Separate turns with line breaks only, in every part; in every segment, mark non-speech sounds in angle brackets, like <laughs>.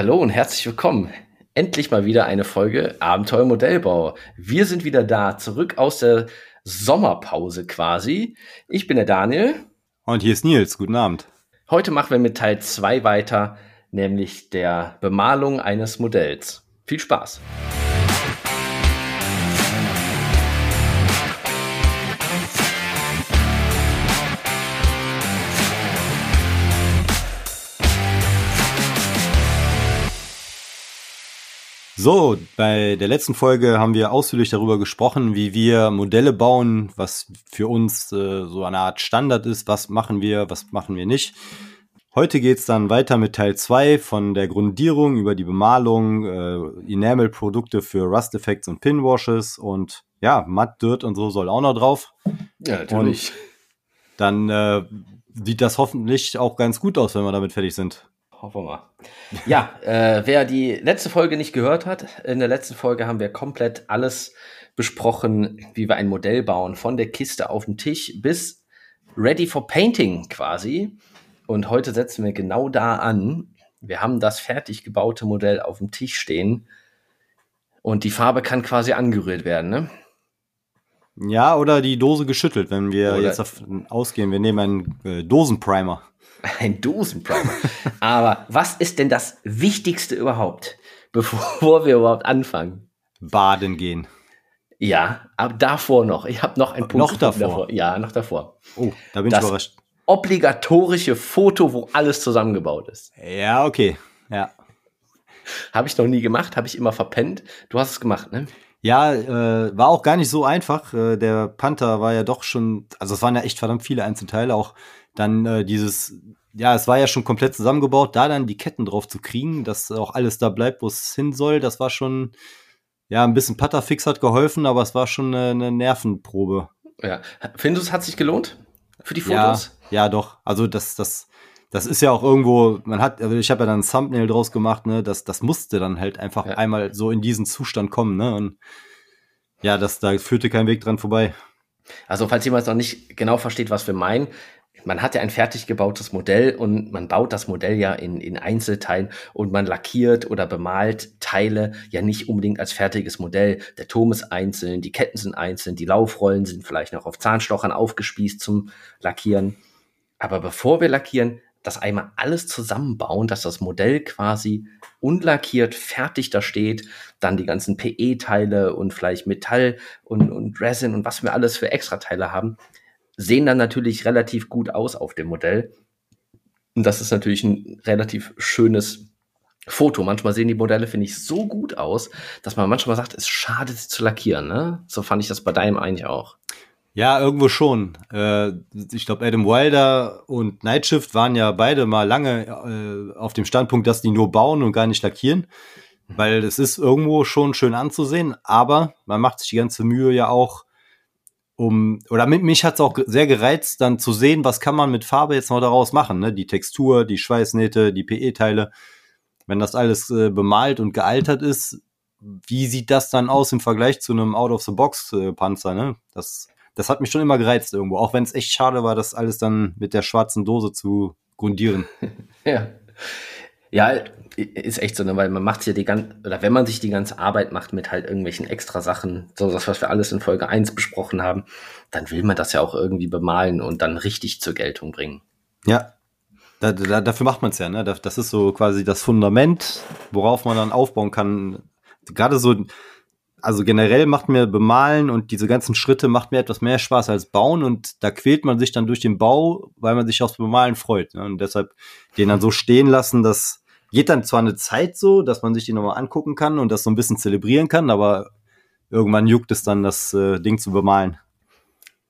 Hallo und herzlich willkommen. Endlich mal wieder eine Folge Abenteuer Modellbau. Wir sind wieder da, zurück aus der Sommerpause quasi. Ich bin der Daniel.
Und hier ist Nils. Guten Abend.
Heute machen wir mit Teil 2 weiter, nämlich der Bemalung eines Modells. Viel Spaß.
So, bei der letzten Folge haben wir ausführlich darüber gesprochen, wie wir Modelle bauen, was für uns äh, so eine Art Standard ist, was machen wir, was machen wir nicht. Heute geht's dann weiter mit Teil 2 von der Grundierung über die Bemalung, äh, Enamel-Produkte für Rust Effects und Pinwashes und ja, Matt, Dirt und so soll auch noch drauf.
Ja, natürlich.
Und dann äh, sieht das hoffentlich auch ganz gut aus, wenn wir damit fertig sind.
Hoffen wir mal. Ja, äh, wer die letzte Folge nicht gehört hat, in der letzten Folge haben wir komplett alles besprochen, wie wir ein Modell bauen, von der Kiste auf den Tisch bis ready for painting quasi. Und heute setzen wir genau da an. Wir haben das fertig gebaute Modell auf dem Tisch stehen und die Farbe kann quasi angerührt werden, ne?
Ja, oder die Dose geschüttelt, wenn wir oder jetzt ausgehen, wir nehmen einen äh, Dosenprimer. <laughs>
Ein Dosenprimer. Aber was ist denn das Wichtigste überhaupt, <laughs> bevor wir überhaupt anfangen?
Baden gehen.
Ja, aber davor noch. Ich habe noch ein Punkt.
Noch davor. davor.
Ja, noch davor.
Oh, da bin das ich überrascht.
Obligatorische Foto, wo alles zusammengebaut ist.
Ja, okay. Ja.
Habe ich noch nie gemacht, habe ich immer verpennt. Du hast es gemacht, ne?
Ja, äh, war auch gar nicht so einfach. Äh, der Panther war ja doch schon, also es waren ja echt verdammt viele Einzelteile, auch dann äh, dieses, ja, es war ja schon komplett zusammengebaut, da dann die Ketten drauf zu kriegen, dass auch alles da bleibt, wo es hin soll, das war schon, ja, ein bisschen Putterfix hat geholfen, aber es war schon eine, eine Nervenprobe.
Ja. Findest du, es hat sich gelohnt für die Fotos?
Ja, ja, doch. Also das, das, das ist ja auch irgendwo, man hat, also ich habe ja dann ein Thumbnail draus gemacht, ne, das, das musste dann halt einfach ja. einmal so in diesen Zustand kommen, ne, und ja, das, da führte kein Weg dran vorbei.
Also, falls jemand noch nicht genau versteht, was wir meinen, man hat ja ein fertig gebautes Modell und man baut das Modell ja in, in Einzelteilen und man lackiert oder bemalt Teile ja nicht unbedingt als fertiges Modell. Der Turm ist einzeln, die Ketten sind einzeln, die Laufrollen sind vielleicht noch auf Zahnstochern aufgespießt zum Lackieren. Aber bevor wir lackieren, das einmal alles zusammenbauen, dass das Modell quasi unlackiert fertig da steht, dann die ganzen PE-Teile und vielleicht Metall und, und Resin und was wir alles für Extrateile haben, sehen dann natürlich relativ gut aus auf dem Modell. Und das ist natürlich ein relativ schönes Foto. Manchmal sehen die Modelle, finde ich, so gut aus, dass man manchmal sagt, es schadet sie zu lackieren. Ne? So fand ich das bei deinem eigentlich auch.
Ja, irgendwo schon. Äh, ich glaube, Adam Wilder und Nightshift waren ja beide mal lange äh, auf dem Standpunkt, dass die nur bauen und gar nicht lackieren. Weil es ist irgendwo schon schön anzusehen, aber man macht sich die ganze Mühe ja auch, um, oder mit mich hat es auch sehr gereizt, dann zu sehen, was kann man mit Farbe jetzt noch daraus machen. Ne? Die Textur, die Schweißnähte, die PE-Teile. Wenn das alles äh, bemalt und gealtert ist, wie sieht das dann aus im Vergleich zu einem Out-of-the-Box-Panzer? Ne? Das, das hat mich schon immer gereizt irgendwo, auch wenn es echt schade war, das alles dann mit der schwarzen Dose zu grundieren. <laughs>
ja. Ja, ist echt so, ne? weil man macht ja die ganze, oder wenn man sich die ganze Arbeit macht mit halt irgendwelchen extra Sachen, so das, was wir alles in Folge 1 besprochen haben, dann will man das ja auch irgendwie bemalen und dann richtig zur Geltung bringen.
Ja, da, da, dafür macht man es ja, ne? Das ist so quasi das Fundament, worauf man dann aufbauen kann. Gerade so, also generell macht mir Bemalen und diese ganzen Schritte macht mir etwas mehr Spaß als Bauen und da quält man sich dann durch den Bau, weil man sich aufs Bemalen freut. Ne? Und deshalb den dann so stehen lassen, das geht dann zwar eine Zeit so, dass man sich die nochmal angucken kann und das so ein bisschen zelebrieren kann, aber irgendwann juckt es dann, das äh, Ding zu bemalen.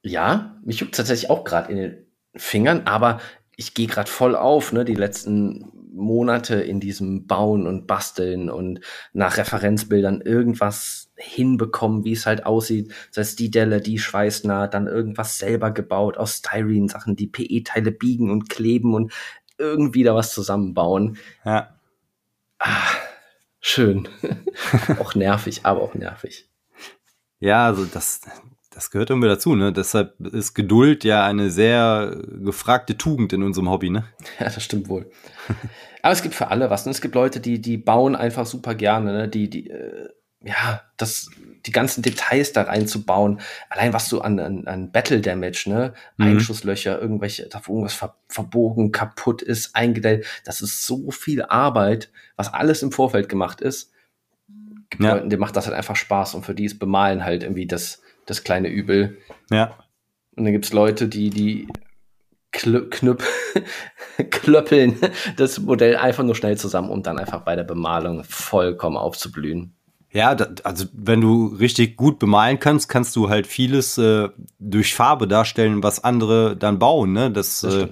Ja, mich juckt tatsächlich auch gerade in den Fingern, aber ich gehe gerade voll auf, ne, die letzten Monate in diesem Bauen und Basteln und nach Referenzbildern irgendwas hinbekommen, wie es halt aussieht. Das heißt, die Delle, die schweißnah, dann irgendwas selber gebaut aus Styrene-Sachen, die PE-Teile biegen und kleben und irgendwie da was zusammenbauen.
Ja.
Ah, schön. <laughs> auch nervig, aber auch nervig.
Ja, also das, das gehört irgendwie dazu, ne? Deshalb ist Geduld ja eine sehr gefragte Tugend in unserem Hobby, ne?
Ja, das stimmt wohl. <laughs> Aber es gibt für alle was. Ne? Es gibt Leute, die, die bauen einfach super gerne, ne? Die, die, äh, ja, das, die ganzen Details da reinzubauen. Allein was du an, an, an Battle Damage, ne? Mhm. Einschusslöcher, irgendwelche, da wo irgendwas ver, verbogen, kaputt ist, eingedellt. Das ist so viel Arbeit, was alles im Vorfeld gemacht ist. Gibt ja. Leuten, denen macht das halt einfach Spaß und für die ist Bemalen halt irgendwie das, das kleine Übel.
Ja.
Und dann gibt's Leute, die, die knüpp, <laughs> klöppeln das Modell einfach nur schnell zusammen, um dann einfach bei der Bemalung vollkommen aufzublühen.
Ja, da, also wenn du richtig gut bemalen kannst, kannst du halt vieles äh, durch Farbe darstellen, was andere dann bauen. Ne? Das, das äh,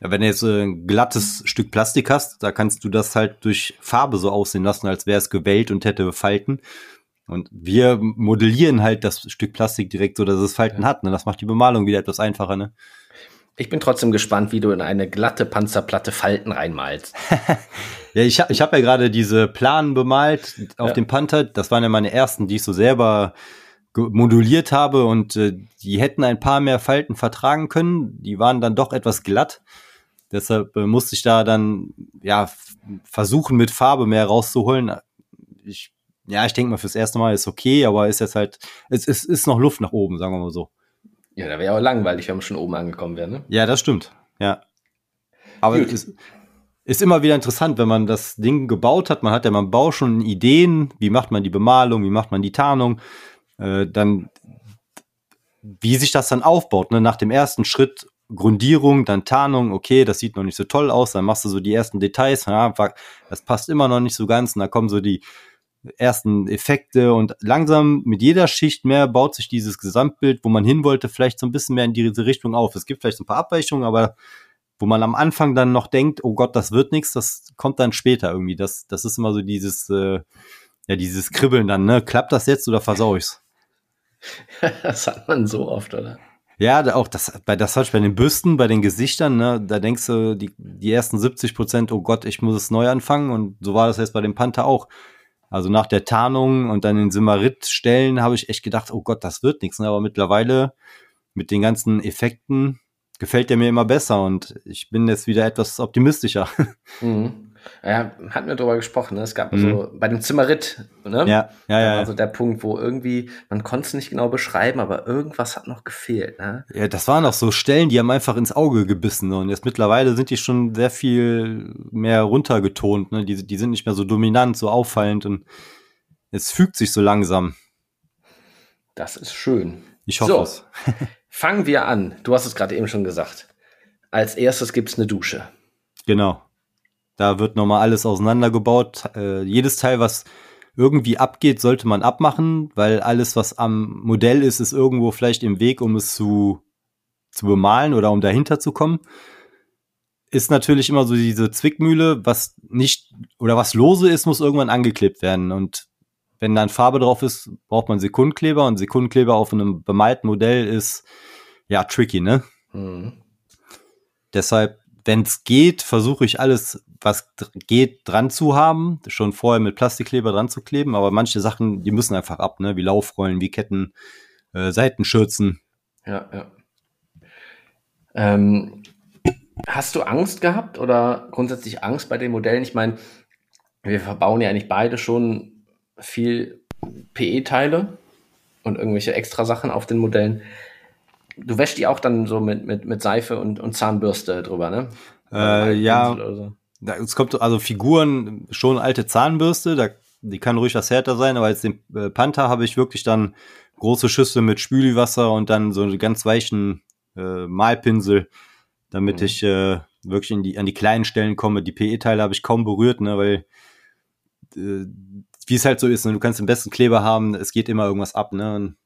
wenn du jetzt äh, ein glattes Stück Plastik hast, da kannst du das halt durch Farbe so aussehen lassen, als wäre es gewellt und hätte Falten. Und wir modellieren halt das Stück Plastik direkt so, dass es Falten ja. hat. Ne? Das macht die Bemalung wieder etwas einfacher. Ne?
Ich bin trotzdem gespannt, wie du in eine glatte Panzerplatte Falten reinmalst. <laughs>
ja, ich habe ich hab ja gerade diese Planen bemalt auf ja. dem Panther. Das waren ja meine ersten, die ich so selber moduliert habe und äh, die hätten ein paar mehr Falten vertragen können. Die waren dann doch etwas glatt. Deshalb äh, musste ich da dann ja versuchen, mit Farbe mehr rauszuholen. Ich, ja, ich denke mal, fürs erste Mal ist okay, aber ist jetzt halt, es, es ist noch Luft nach oben, sagen wir mal so.
Ja, da wäre auch langweilig, wenn wir schon oben angekommen wären, ne?
Ja, das stimmt. Ja. Aber es ist, ist immer wieder interessant, wenn man das Ding gebaut hat. Man hat ja beim Bau schon Ideen, wie macht man die Bemalung, wie macht man die Tarnung. Äh, dann, wie sich das dann aufbaut. Ne? Nach dem ersten Schritt Grundierung, dann Tarnung, okay, das sieht noch nicht so toll aus, dann machst du so die ersten Details, ja, das passt immer noch nicht so ganz, und da kommen so die ersten Effekte und langsam mit jeder Schicht mehr baut sich dieses Gesamtbild, wo man hin wollte, vielleicht so ein bisschen mehr in diese Richtung auf. Es gibt vielleicht ein paar Abweichungen, aber wo man am Anfang dann noch denkt, oh Gott, das wird nichts, das kommt dann später irgendwie. Das, das ist immer so dieses, äh, ja, dieses Kribbeln dann, ne? Klappt das jetzt oder versau ich's? <laughs>
das hat man so oft, oder?
Ja, auch das, bei, das hat bei den Büsten, bei den Gesichtern, ne, da denkst du, die, die ersten 70 Prozent, oh Gott, ich muss es neu anfangen. Und so war das jetzt bei dem Panther auch. Also nach der Tarnung und dann den Simarit-Stellen habe ich echt gedacht, oh Gott, das wird nichts. Ne? Aber mittlerweile mit den ganzen Effekten gefällt der mir immer besser und ich bin jetzt wieder etwas optimistischer. <laughs>
Mhm. Ja, hatten wir darüber gesprochen. Ne? Es gab mhm. so bei dem Zimmerit, ne?
Ja, ja, ja.
Also der Punkt, wo irgendwie, man konnte es nicht genau beschreiben, aber irgendwas hat noch gefehlt. Ne?
Ja, das waren auch so Stellen, die haben einfach ins Auge gebissen. Und jetzt mittlerweile sind die schon sehr viel mehr runtergetont. Ne? Die, die sind nicht mehr so dominant, so auffallend und es fügt sich so langsam.
Das ist schön.
Ich hoffe so, es. <laughs>
fangen wir an. Du hast es gerade eben schon gesagt. Als erstes gibt es eine Dusche.
Genau. Da wird nochmal alles auseinandergebaut. Äh, jedes Teil, was irgendwie abgeht, sollte man abmachen, weil alles, was am Modell ist, ist irgendwo vielleicht im Weg, um es zu, zu bemalen oder um dahinter zu kommen. Ist natürlich immer so diese Zwickmühle, was nicht oder was lose ist, muss irgendwann angeklebt werden. Und wenn dann Farbe drauf ist, braucht man Sekundenkleber und Sekundenkleber auf einem bemalten Modell ist ja tricky, ne? Mhm. Deshalb wenn es geht, versuche ich alles, was geht, dran zu haben, schon vorher mit Plastikkleber dran zu kleben, aber manche Sachen, die müssen einfach ab, ne? wie Laufrollen, wie Ketten, äh, Seitenschürzen.
Ja, ja. Ähm, hast du Angst gehabt oder grundsätzlich Angst bei den Modellen? Ich meine, wir verbauen ja eigentlich beide schon viel PE-Teile und irgendwelche extra Sachen auf den Modellen du wäschst die auch dann so mit, mit, mit Seife und, und Zahnbürste drüber, ne?
Äh, ja. So. Es kommt also Figuren, schon alte Zahnbürste, da, die kann ruhig was härter sein, aber als den äh, Panther habe ich wirklich dann große Schüsse mit Spülwasser und dann so einen ganz weichen äh, Malpinsel, damit mhm. ich äh, wirklich in die, an die kleinen Stellen komme. Die PE-Teile habe ich kaum berührt, ne, weil äh, wie es halt so ist, ne, du kannst den besten Kleber haben, es geht immer irgendwas ab, ne? Und,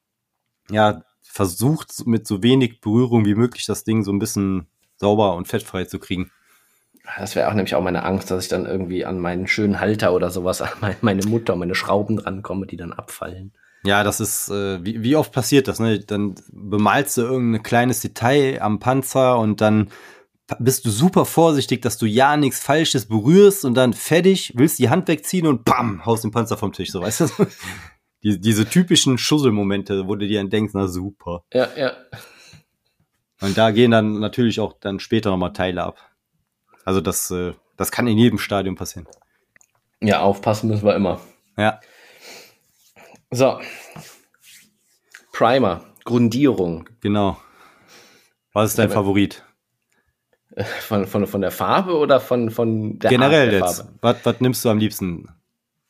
ja, versucht mit so wenig Berührung wie möglich das Ding so ein bisschen sauber und fettfrei zu kriegen.
Das wäre auch nämlich auch meine Angst, dass ich dann irgendwie an meinen schönen Halter oder sowas, an meine Mutter und meine Schrauben drankomme, die dann abfallen.
Ja, das ist, äh, wie, wie oft passiert das, ne? Dann bemalst du irgendein kleines Detail am Panzer und dann bist du super vorsichtig, dass du ja nichts Falsches berührst und dann fertig, willst die Hand wegziehen und bam, haust den Panzer vom Tisch, so weißt du? <laughs> Die, diese typischen Schusselmomente, wo du dir dann denkst, na super.
Ja, ja.
Und da gehen dann natürlich auch dann später nochmal Teile ab. Also das, äh, das kann in jedem Stadium passieren.
Ja, aufpassen müssen wir immer.
Ja.
So. Primer, Grundierung.
Genau. Was ist dein
Ja,
Favorit? <laughs>
Von, von, von der Farbe oder von, von der
Generell
Art der
jetzt.
Farbe?
Was, was nimmst du am liebsten?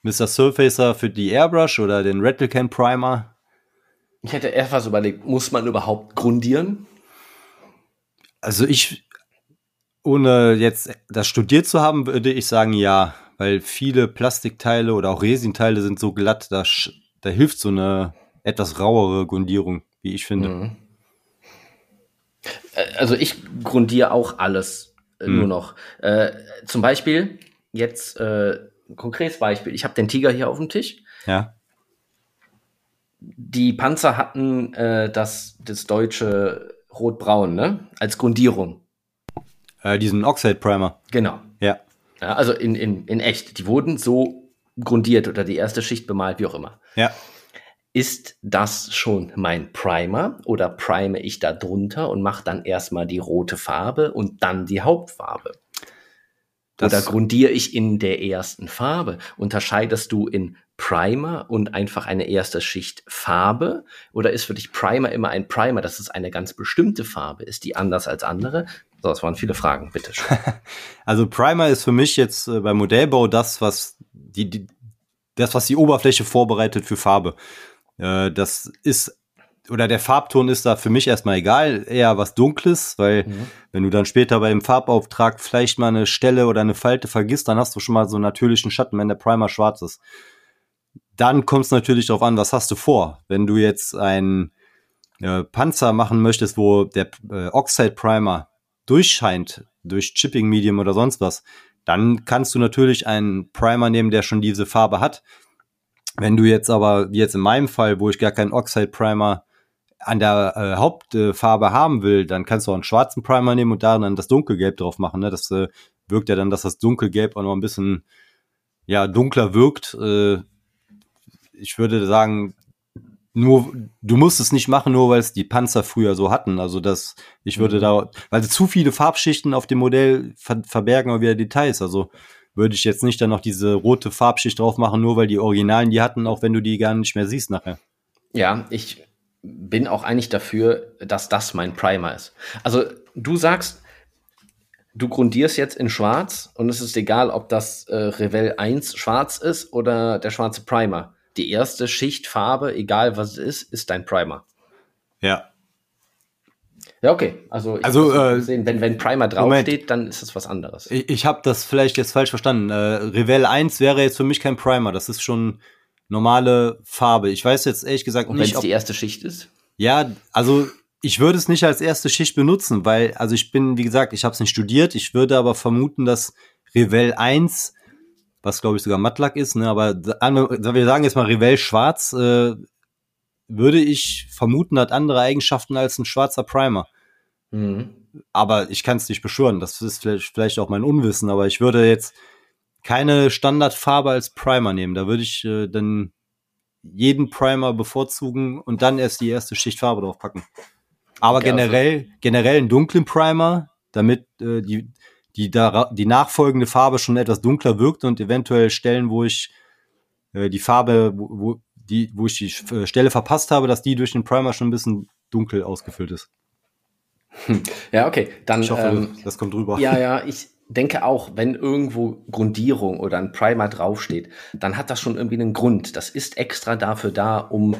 Mr. Surfacer für die Airbrush oder den Replicant Primer?
Ich hätte erst was überlegt, muss man überhaupt grundieren?
Also ich, ohne jetzt das studiert zu haben, würde ich sagen ja, weil viele Plastikteile oder auch Resinteile sind so glatt, da, da hilft so eine etwas rauere Grundierung, wie ich finde.
Mhm. Also ich grundiere auch alles äh,
Hm.
nur noch. Äh, zum Beispiel, jetzt äh, ein konkretes Beispiel, ich habe den Tiger hier auf dem Tisch.
Ja,
Die Panzer hatten äh, das, das deutsche Rot-Braun, ne? Als Grundierung.
Äh, diesen Oxide Primer.
Genau.
Ja,
Ja, also in, in, in echt. Die wurden so grundiert oder die erste Schicht bemalt, wie auch immer.
ja.
Ist das schon mein Primer oder prime ich da drunter und mache dann erstmal die rote Farbe und dann die Hauptfarbe?
Das-
oder grundiere ich in der ersten Farbe? Unterscheidest du in Primer und einfach eine erste Schicht Farbe? Oder ist für dich Primer immer ein Primer? Das ist eine ganz bestimmte Farbe. Ist die anders als andere? So, das waren viele Fragen, bitte schön. <laughs>
Also Primer ist für mich jetzt äh, beim Modellbau das, was die, die, das, was die Oberfläche vorbereitet für Farbe. Äh, das ist, oder der Farbton ist da für mich erstmal egal, eher was Dunkles, weil
Mhm.
wenn du dann später beim Farbauftrag vielleicht mal eine Stelle oder eine Falte vergisst, dann hast du schon mal so einen natürlichen Schatten, wenn der Primer schwarz ist. Dann kommt es natürlich darauf an, was hast du vor. Wenn du jetzt einen äh, Panzer machen möchtest, wo der äh, Oxide Primer durchscheint, durch Chipping Medium oder sonst was, dann kannst du natürlich einen Primer nehmen, der schon diese Farbe hat. Wenn du jetzt aber, wie jetzt in meinem Fall, wo ich gar keinen Oxide Primer an der äh, Hauptfarbe haben will, dann kannst du auch einen schwarzen Primer nehmen und da dann das Dunkelgelb drauf machen. Ne? Das äh, wirkt ja dann, dass das Dunkelgelb auch noch ein bisschen ja, dunkler wirkt. Äh, ich würde sagen, nur, du musst es nicht machen, nur weil es die Panzer früher so hatten. Also das, ich würde
Mhm.
da, weil zu viele Farbschichten auf dem Modell ver verbergen auch wieder Details. Also würde ich jetzt nicht dann noch diese rote Farbschicht drauf machen, nur weil die Originalen die hatten, auch wenn du die gar nicht mehr siehst nachher.
Ja, ich bin auch eigentlich dafür, dass das mein Primer ist. Also du sagst, du grundierst jetzt in Schwarz und es ist egal, ob das äh, Revell 1 schwarz ist oder der schwarze Primer. Die erste Schicht Farbe, egal was es ist, ist dein Primer.
Ja.
Ja, okay. Also,
Also, äh,
sehen, wenn, wenn Primer draufsteht, dann ist es was anderes.
Ich, ich habe das vielleicht jetzt falsch verstanden. Äh, Revell 1 wäre jetzt für mich kein Primer. Das ist schon normale Farbe. Ich weiß jetzt ehrlich gesagt
Und wenn
nicht,
es
ob
die erste Schicht ist?
Ja, also ich würde es nicht als erste Schicht benutzen, weil, also ich bin, wie gesagt, ich habe es nicht studiert. Ich würde aber vermuten, dass Revell 1, was glaube ich sogar Mattlack ist, ne, aber wir sagen jetzt mal Revell schwarz, äh, würde ich vermuten, hat andere Eigenschaften als ein schwarzer Primer.
Mhm.
Aber ich kann es nicht beschwören. Das ist vielleicht, vielleicht auch mein Unwissen, aber ich würde jetzt keine Standardfarbe als Primer nehmen. Da würde ich äh, dann jeden Primer bevorzugen und dann erst die erste Schicht Farbe draufpacken. Aber
Okay, also-
generell, generell einen dunklen Primer, damit äh, die, die, da, die nachfolgende Farbe schon etwas dunkler wirkt und eventuell Stellen, wo ich äh, die Farbe, wo, wo, die, wo ich die äh, Stelle verpasst habe, dass die durch den Primer schon ein bisschen dunkel ausgefüllt ist.
Ja, okay. Dann,
Ich hoffe,
ähm,
das kommt rüber.
Ja, ja, <laughs> ich denke auch, wenn irgendwo Grundierung oder ein Primer draufsteht, dann hat das schon irgendwie einen Grund. Das ist extra dafür da, um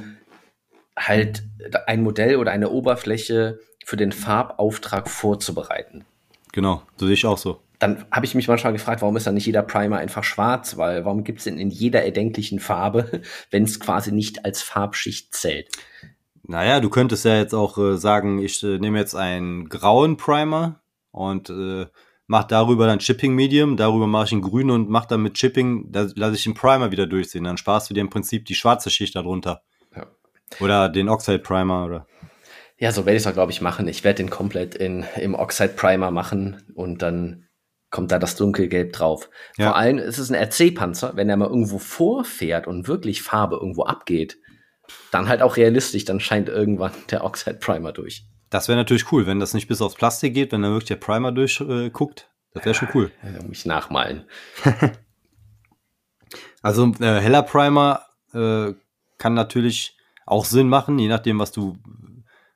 halt ein Modell oder eine Oberfläche für den Farbauftrag vorzubereiten.
Genau, so sehe ich auch so.
Dann habe ich mich manchmal gefragt, warum ist dann nicht jeder Primer einfach schwarz? Weil warum gibt es denn in jeder erdenklichen Farbe, <laughs> wenn es quasi nicht als Farbschicht zählt?
Naja, du könntest ja jetzt auch äh, sagen, ich äh, nehme jetzt einen grauen Primer und äh, mache darüber dann Chipping Medium, darüber mache ich einen grünen und mache dann mit Chipping, da lasse ich den Primer wieder durchsehen. Dann sparst du dir im Prinzip die schwarze Schicht darunter.
Ja.
Oder den Oxide Primer oder.
Ja, so werde ich es auch, glaube ich, machen. Ich werde den komplett in, im Oxide Primer machen und dann kommt da das Dunkelgelb drauf.
Ja.
Vor allem ist es ein RC-Panzer, wenn er mal irgendwo vorfährt und wirklich Farbe irgendwo abgeht, dann halt auch realistisch, dann scheint irgendwann <laughs> der Oxide Primer durch.
Das wäre natürlich cool, wenn das nicht bis aufs Plastik geht, wenn da wirklich der Primer durchguckt. Äh, das wäre schon cool.
Mich nachmalen. <laughs>
Also äh, heller Primer äh, kann natürlich auch Sinn machen, je nachdem, was du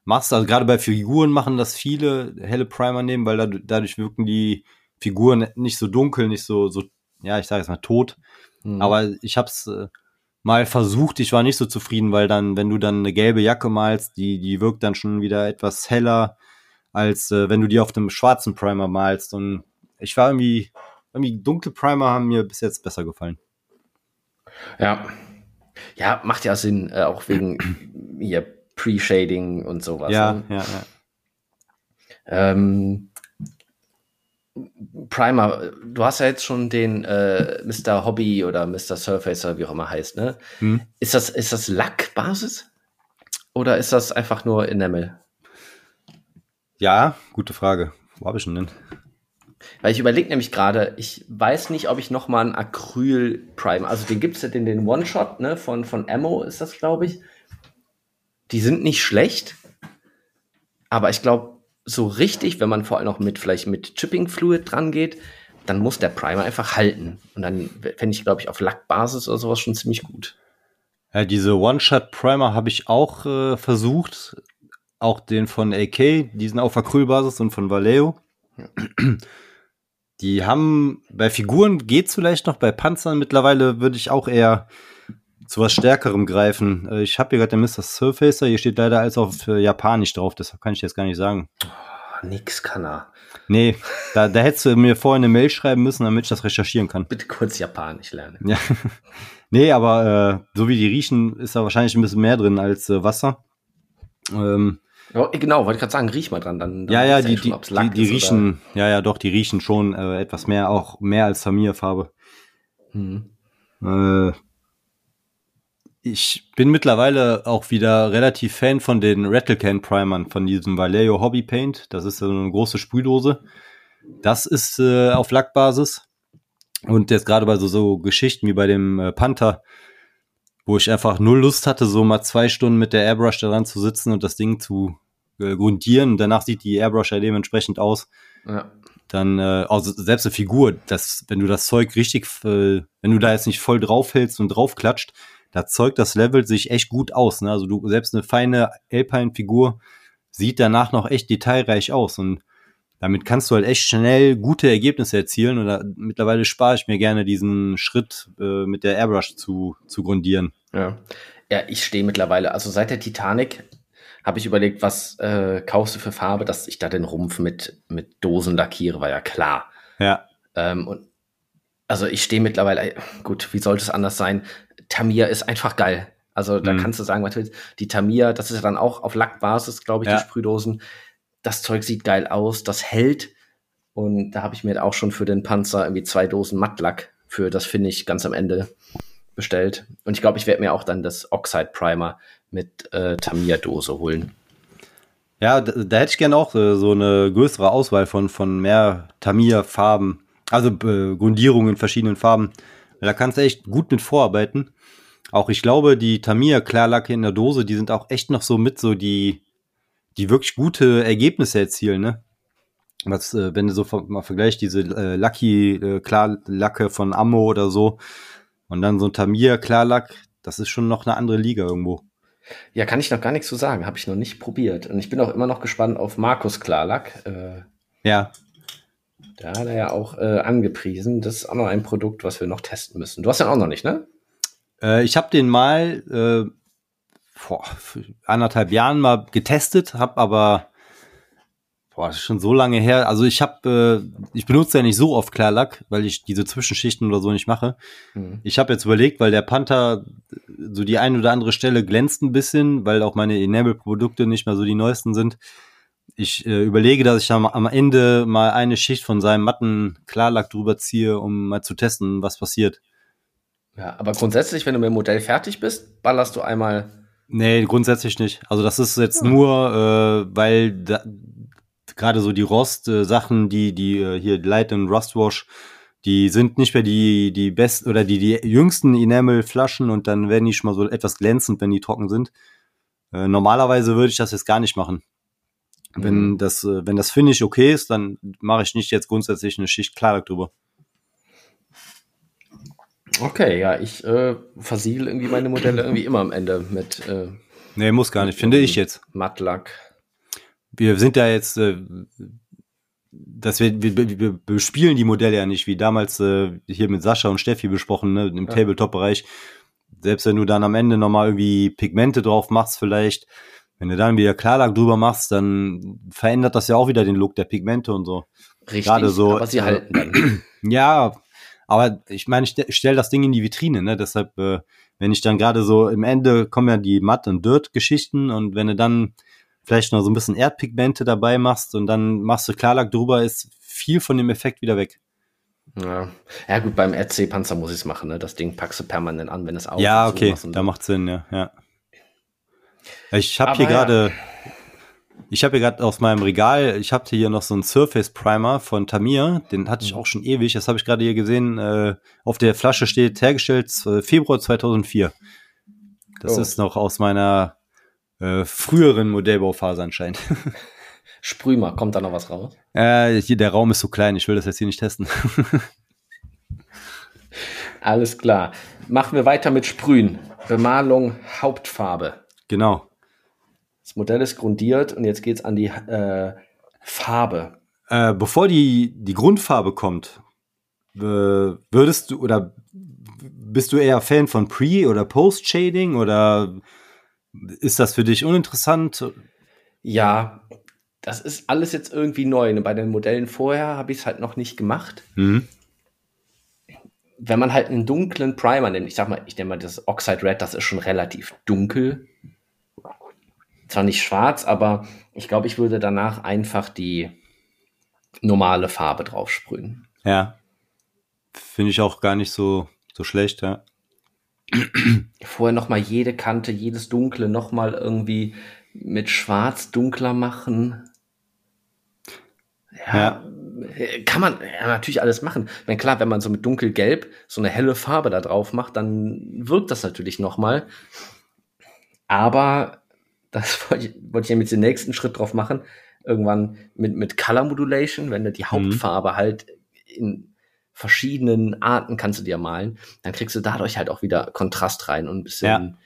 machst. Also gerade bei Figuren machen das viele helle Primer nehmen, weil dadurch, dadurch wirken die Figuren nicht so dunkel, nicht so, so ja, ich sage jetzt mal tot.
Mhm.
Aber ich habe es äh, mal versucht, ich war nicht so zufrieden, weil dann, wenn du dann eine gelbe Jacke malst, die, die wirkt dann schon wieder etwas heller, als äh, wenn du die auf dem schwarzen Primer malst. Und ich war irgendwie, irgendwie dunkle Primer haben mir bis jetzt besser gefallen.
Ja. Ja, macht ja Sinn, äh, auch wegen <clears throat> hier Pre-Shading und sowas.
ja,
ne?
ja, ja.
Ähm, Primer, du hast ja jetzt schon den äh, Mr. Hobby oder Mr. Surfacer, wie auch immer heißt, ne?
Hm.
Ist das, ist das Lackbasis? Oder ist das einfach nur Enamel?
Ja, gute Frage. Wo habe ich ihn denn?
Weil ich überlege nämlich gerade, ich weiß nicht, ob ich noch mal einen Acryl-Primer, also den gibt es ja den, den One-Shot, ne, von, von Ammo ist das, glaube ich. Die sind nicht schlecht, aber ich glaube, so richtig, wenn man vor allem noch mit, vielleicht mit Chipping-Fluid dran geht, dann muss der Primer einfach halten. Und dann fände ich, glaube ich, auf Lackbasis oder sowas schon ziemlich gut.
Ja, diese One-Shot-Primer habe ich auch äh, versucht. Auch den von AK, die sind auf Acrylbasis und von Vallejo. Die haben, bei Figuren geht's vielleicht noch, bei Panzern mittlerweile würde ich auch eher zu was Stärkerem greifen. Äh, Ich habe hier gerade den Mr. Surfacer, hier steht leider alles auf äh, Japanisch drauf, deshalb kann ich jetzt gar nicht sagen.
Oh, nix kann er.
Nee, da, da hättest du mir vorher eine Mail schreiben müssen, damit ich das recherchieren kann.
Bitte kurz Japanisch lernen.
Ja. <laughs> nee, aber äh, so wie die riechen, ist da wahrscheinlich ein bisschen mehr drin als äh, Wasser. Ähm,
Oh, genau, wollte ich gerade sagen, riech mal dran. Dann, dann
ja, ja, die,
schon,
die, die, die
ist oder-
riechen, ja, ja, doch, die riechen schon äh, etwas mehr, auch mehr als Samir-Farbe.
Hm.
Äh, ich bin mittlerweile auch wieder relativ Fan von den Rattlecan Primern, von diesem Vallejo Hobby Paint. Das ist so eine große Sprühdose. Das ist äh, auf Lackbasis. Und jetzt gerade bei so, so Geschichten wie bei dem äh, Panther, wo ich einfach null Lust hatte, so mal zwei Stunden mit der Airbrush daran zu sitzen und das Ding zu äh, grundieren. Und danach sieht die Airbrush ja dementsprechend aus
Ja.
dann äh, also selbst eine Figur, das, wenn du das Zeug richtig, äh, wenn du da jetzt nicht voll draufhältst und draufklatscht, da zeugt das Level sich echt gut aus. Ne? Also du selbst eine feine Alpine-Figur sieht danach noch echt detailreich aus und damit kannst du halt echt schnell gute Ergebnisse erzielen und da, mittlerweile spare ich mir gerne diesen Schritt äh, mit der Airbrush zu, zu grundieren.
Ja. Ja, ich stehe mittlerweile, also seit der Titanic habe ich überlegt, was äh, kaufst du für Farbe, dass ich da den Rumpf mit, mit Dosen lackiere, war ja klar.
Ja,
Ähm, und also ich stehe mittlerweile, gut, wie sollte es anders sein? Tamiya ist einfach geil. Also da
Mhm.
kannst du sagen, was willst. Die Tamiya, das ist ja dann auch auf Lackbasis, glaube ich,
Ja.
die Sprühdosen. Das Zeug sieht geil aus, das hält. Und da habe ich mir auch schon für den Panzer irgendwie zwei Dosen Mattlack für das Finish ganz am Ende bestellt. Und ich glaube, ich werde mir auch dann das Oxide Primer mit äh, Tamiya-Dose holen.
Ja, da, da hätte ich gerne auch äh, so eine größere Auswahl von, von mehr Tamiya-Farben. Also äh, Grundierungen in verschiedenen Farben. Da kannst du echt gut mit vorarbeiten. Auch ich glaube, die Tamiya-Klarlacke in der Dose, die sind auch echt noch so mit so die, die wirklich gute Ergebnisse erzielen, ne? Was, äh, wenn du so mal vergleichst, diese äh, Lucky äh, Klarlacke von Ammo oder so und dann so ein Tamiya Klarlack, das ist schon noch eine andere Liga irgendwo.
Ja, kann ich noch gar nichts zu sagen, habe ich noch nicht probiert. Und ich bin auch immer noch gespannt auf Markus Klarlack. Äh,
Ja,
Da hat er ja auch äh, angepriesen. Das ist auch noch ein Produkt, was wir noch testen müssen. Du hast den auch noch nicht, ne?
Äh, ich habe den mal äh, vor anderthalb Jahren mal getestet, habe aber boah, das ist schon so lange her. Also ich habe, äh, ich benutze ja nicht so oft Klarlack, weil ich diese Zwischenschichten oder so nicht mache.
Hm.
Ich habe jetzt überlegt, weil der Panther so die eine oder andere Stelle glänzt ein bisschen, weil auch meine Enable-Produkte nicht mehr so die neuesten sind. Ich äh, überlege, dass ich am, am Ende mal eine Schicht von seinem matten Klarlack drüber ziehe, um mal zu testen, was passiert.
Ja, aber grundsätzlich, wenn du mit dem Modell fertig bist, ballerst du einmal.
Nee, grundsätzlich nicht. Also das ist jetzt nur, äh, weil da, gerade so die Rost-Sachen, die, die äh, hier Light und Rustwash, die sind nicht mehr die, die besten oder die, die jüngsten Enamel-Flaschen und dann werden die schon mal so etwas glänzend, wenn die trocken sind. Äh, normalerweise würde ich das jetzt gar nicht machen. Wenn
Mhm.
das, äh, wenn das Finish okay ist, dann mache ich nicht jetzt grundsätzlich eine Schicht Klarlack drüber.
Okay, ja, ich äh, versiegel irgendwie meine Modelle irgendwie immer am Ende mit äh,
Nee, muss gar nicht, finde ich jetzt.
Mattlack.
Wir sind ja jetzt, äh, dass wir, wir, wir wir bespielen die Modelle ja nicht, wie damals äh, hier mit Sascha und Steffi besprochen, ne, im
Ja.
Tabletop-Bereich. Selbst wenn du dann am Ende nochmal irgendwie Pigmente drauf machst, vielleicht, wenn du dann wieder Klarlack drüber machst, dann verändert das ja auch wieder den Look der Pigmente und so.
Richtig,
Gerade so,
aber sie
äh,
halten dann. <clears throat>
Ja, aber ich meine, ich stell- stell das Ding in die Vitrine, ne? Deshalb, äh, wenn ich dann gerade so im Ende kommen ja die Matt- und Dirt-Geschichten und wenn du dann vielleicht noch so ein bisschen Erdpigmente dabei machst und dann machst du Klarlack drüber, ist viel von dem Effekt wieder weg.
Ja. ja, gut, beim RC-Panzer muss ich es machen, ne? Das Ding packst du permanent an, wenn es auf
ja, okay, da macht Sinn, ja, ja. Ich habe hier
ja.
Ich habe hier gerade aus meinem Regal, ich habe hier noch so einen Surface Primer von Tamir, den hatte ich
Mhm.
auch schon ewig, das habe ich gerade hier gesehen, äh, auf der Flasche steht hergestellt äh, Februar 2004. Das
Oh.
ist noch aus meiner äh, früheren Modellbauphase anscheinend. <laughs>
Sprüh mal, kommt da noch was raus?
äh, hier, der Raum ist so klein, ich will das jetzt hier nicht testen. <laughs>
Alles klar. Machen wir weiter mit Sprühen. Bemalung, Hauptfarbe.
genau.
Das Modell ist grundiert und jetzt geht's an die äh, Farbe.
Äh, bevor die, die Grundfarbe kommt, würdest du oder bist du eher Fan von Pre- oder Post-Shading oder ist das für dich uninteressant?
Ja, das ist alles jetzt irgendwie neu. ne? Bei den Modellen vorher habe ich es halt noch nicht gemacht.
Mhm.
Wenn man halt einen dunklen Primer nimmt, ich sag mal, ich nenne mal das Oxide Red, das ist schon relativ dunkel. Zwar nicht schwarz, aber ich glaube, ich würde danach einfach die normale Farbe drauf sprühen.
Ja. Finde ich auch gar nicht so, so schlecht, ja. <clears throat>
Vorher noch mal jede Kante, jedes Dunkle noch mal irgendwie mit Schwarz dunkler machen.
Ja.
Kann man ja, natürlich alles machen. Wenn klar, wenn man so mit dunkelgelb so eine helle Farbe da drauf macht, dann wirkt das natürlich noch mal. Aber das <laughs> wollte ich, wollte ich ja mit dem nächsten Schritt drauf machen. Irgendwann mit, mit Color Modulation, wenn du die Hauptfarbe halt in verschiedenen Arten kannst du dir malen, dann kriegst du dadurch halt auch wieder Kontrast rein und ein bisschen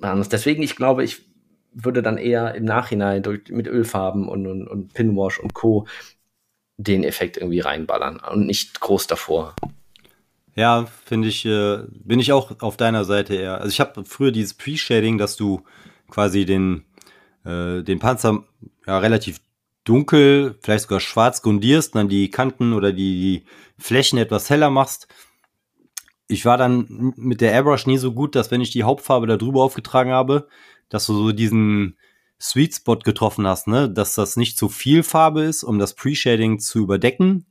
anders. Deswegen, ich glaube, ich würde dann eher im Nachhinein durch, mit Ölfarben und, und, und Pinwash und Co. den Effekt irgendwie reinballern und nicht groß davor.
Ja, finde ich, äh, bin ich auch auf deiner Seite eher. Also ich habe früher dieses Pre-Shading, dass du quasi den, äh, den Panzer ja, relativ dunkel, vielleicht sogar schwarz grundierst, dann die Kanten oder die, die Flächen etwas heller machst. Ich war dann mit der Airbrush nie so gut, dass wenn ich die Hauptfarbe da drüber aufgetragen habe, dass du so diesen Sweet Spot getroffen hast, ne? Dass das nicht zu viel Farbe ist, um das Pre-Shading zu überdecken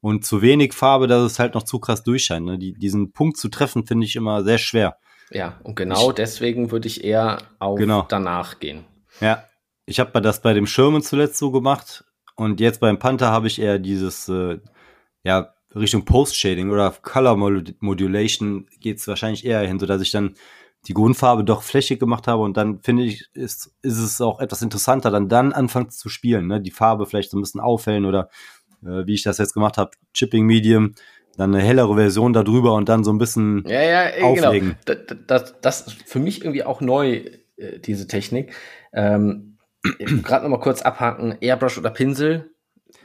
und zu wenig Farbe, dass es halt noch zu krass durchscheint. Ne? Die, diesen Punkt zu treffen, finde ich immer sehr schwer.
Ja, und genau
Ich-
deswegen würde ich eher auf
Genau.
danach gehen.
Ja, ich habe das bei dem Sherman zuletzt so gemacht und jetzt beim Panther habe ich eher dieses, äh, ja, Richtung Post-Shading oder Color Mod- Modulation geht es wahrscheinlich eher hin, sodass ich dann die Grundfarbe doch flächig gemacht habe und dann finde ich, ist, ist es auch etwas interessanter, dann dann anfangen zu spielen, ne? die Farbe vielleicht so ein bisschen aufhellen oder äh, wie ich das jetzt gemacht habe, Chipping Medium, dann eine hellere Version darüber und dann so ein bisschen
Ja, ja, äh,
Auflegen.
genau. Das, das, das ist für mich irgendwie auch neu, äh, diese Technik. Ähm, <clears throat> Gerade noch mal kurz abhaken, Airbrush oder Pinsel.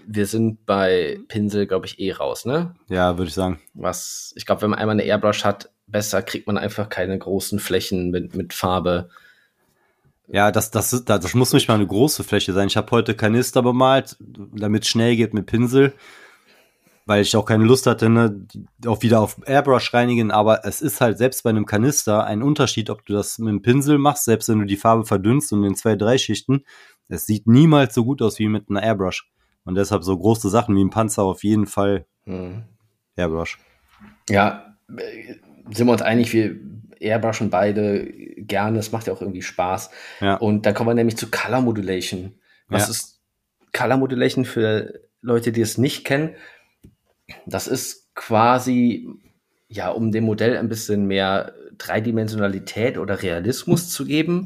Wir sind bei Pinsel, glaube ich, eh raus, ne?
ja, würde ich sagen.
Was, ich glaube, wenn man einmal eine Airbrush hat, besser kriegt man einfach keine großen Flächen mit, mit Farbe.
Ja, das, das, ist, das muss nicht mal eine große Fläche sein. Ich habe heute Kanister bemalt, damit es schnell geht mit Pinsel, weil ich auch keine Lust hatte, ne, auch wieder auf Airbrush reinigen. Aber es ist halt selbst bei einem Kanister ein Unterschied, ob du das mit einem Pinsel machst, selbst wenn du die Farbe verdünnst und in zwei, drei Schichten. Es sieht niemals so gut aus wie mit einer Airbrush. Und deshalb so große Sachen wie ein Panzer auf jeden Fall
Hm.
Airbrush.
Ja, sind wir uns einig, wir airbrushen beide gerne. Es macht ja auch irgendwie Spaß.
Ja.
Und da kommen wir nämlich zu Color Modulation. Was
Ja.
ist Color Modulation für Leute, die es nicht kennen. Das ist quasi, ja, um dem Modell ein bisschen mehr Dreidimensionalität oder Realismus zu geben.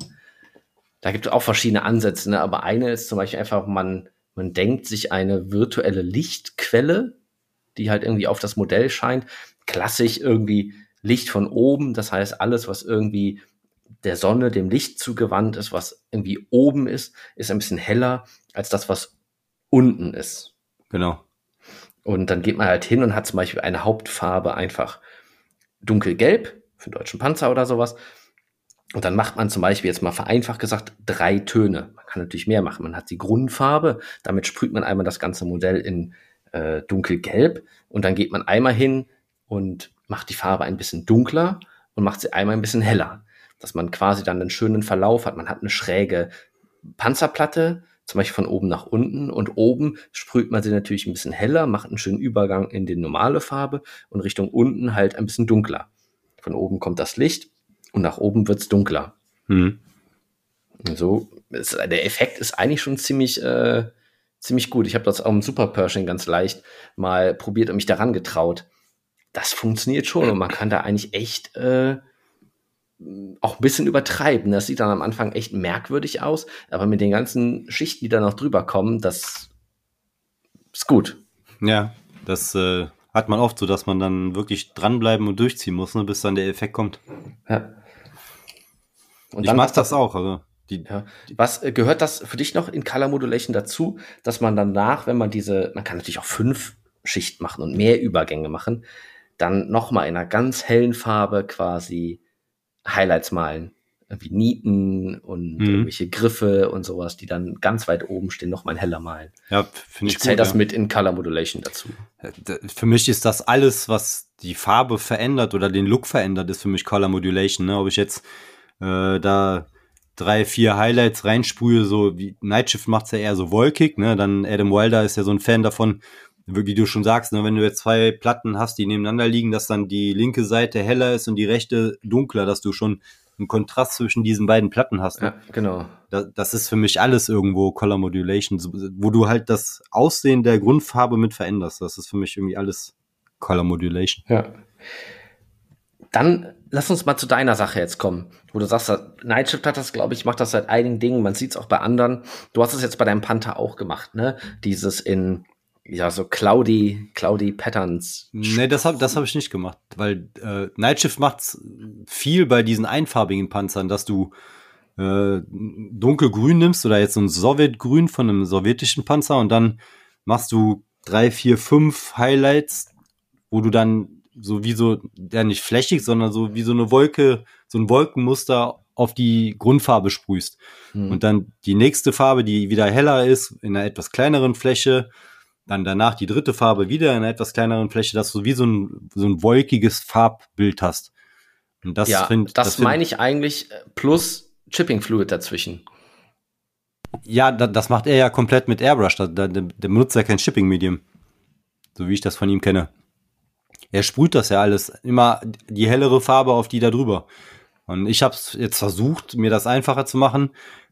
Da gibt es auch verschiedene Ansätze, ne? aber eine ist zum Beispiel einfach, man, man denkt sich eine virtuelle Lichtquelle, die halt irgendwie auf das Modell scheint. Klassisch irgendwie Licht von oben, das heißt alles, was irgendwie der Sonne, dem Licht zugewandt ist, was irgendwie oben ist, ist ein bisschen heller als das, was unten ist.
Genau.
Und dann geht man halt hin und hat zum Beispiel eine Hauptfarbe einfach dunkelgelb für den deutschen Panzer oder sowas. Und dann macht man zum Beispiel jetzt mal vereinfacht gesagt drei Töne. Man kann natürlich mehr machen. Man hat die Grundfarbe, damit sprüht man einmal das ganze Modell in äh, dunkelgelb und dann geht man einmal hin und macht die Farbe ein bisschen dunkler und macht sie einmal ein bisschen heller dass man quasi dann einen schönen Verlauf hat. Man hat eine schräge Panzerplatte, zum Beispiel von oben nach unten und oben sprüht man sie natürlich ein bisschen heller, macht einen schönen Übergang in die normale Farbe und Richtung unten halt ein bisschen dunkler. Von oben kommt das Licht und nach oben wird's dunkler. Mhm. So, ist, der Effekt ist eigentlich schon ziemlich, äh, ziemlich gut. Ich habe das auch im Super Pershing ganz leicht mal probiert und mich daran getraut. Das funktioniert schon und man kann da eigentlich echt äh, auch ein bisschen übertreiben. Das sieht dann am Anfang echt merkwürdig aus, aber mit den ganzen Schichten, die da noch drüber kommen, das ist gut.
Ja, das äh, hat man oft so, dass man dann wirklich dranbleiben und durchziehen muss, ne, bis dann der Effekt kommt. Ja. Und ich mach das auch, also.
Die, ja. Was äh, gehört das für dich noch in Color Modulation dazu, dass man danach, wenn man diese, man kann natürlich auch fünf Schichten machen und mehr Übergänge machen, dann nochmal in einer ganz hellen Farbe quasi Highlights malen. Wie Nieten und mhm. irgendwelche Griffe und sowas, die dann ganz weit oben stehen, noch mal heller malen.
Ja, finde
ich. Ich zähle das ja. mit in Color Modulation dazu.
Für mich ist das alles, was die Farbe verändert oder den Look verändert, ist für mich Color Modulation. Ne? Ob ich jetzt äh, da drei, vier Highlights reinsprühe, so wie Nightshift macht's ja eher so wolkig, ne? Dann Adam Wilder ist ja so ein Fan davon, wie du schon sagst, ne, wenn du jetzt zwei Platten hast, die nebeneinander liegen, dass dann die linke Seite heller ist und die rechte dunkler, dass du schon einen Kontrast zwischen diesen beiden Platten hast.
Ne? Ja, genau.
Das, das, ist für mich alles irgendwo Color Modulation, wo du halt das Aussehen der Grundfarbe mit veränderst. Das ist für mich irgendwie alles Color Modulation.
Ja. Dann lass uns mal zu deiner Sache jetzt kommen, wo du sagst, Nightshift hat das, glaube ich, macht das seit einigen Dingen. Man sieht es auch bei anderen. Du hast es jetzt bei deinem Panther auch gemacht, ne? Dieses in ja, so cloudy, cloudy Patterns.
Nee, das habe das hab ich nicht gemacht, weil äh, Nightshift macht's viel bei diesen einfarbigen Panzern, dass du äh, dunkelgrün nimmst oder jetzt so ein Sowjetgrün von einem sowjetischen Panzer und dann machst du drei, vier, fünf Highlights, wo du dann so wie so, ja nicht flächig, sondern so wie so eine Wolke, so ein Wolkenmuster auf die Grundfarbe sprühst. Hm. Und dann die nächste Farbe, die wieder heller ist, in einer etwas kleineren Fläche dann danach die dritte Farbe wieder in einer etwas kleineren Fläche, dass du wie so ein, so ein wolkiges Farbbild hast.
Und das, ja, find, das, das meine ich eigentlich äh, plus Chipping Fluid dazwischen.
Ja, da, das macht er ja komplett mit Airbrush. Da, da, der benutzt ja kein Shipping Medium. So wie ich das von ihm kenne. Er sprüht das ja alles immer die hellere Farbe auf die da drüber. Und ich habe jetzt versucht, mir das einfacher zu machen,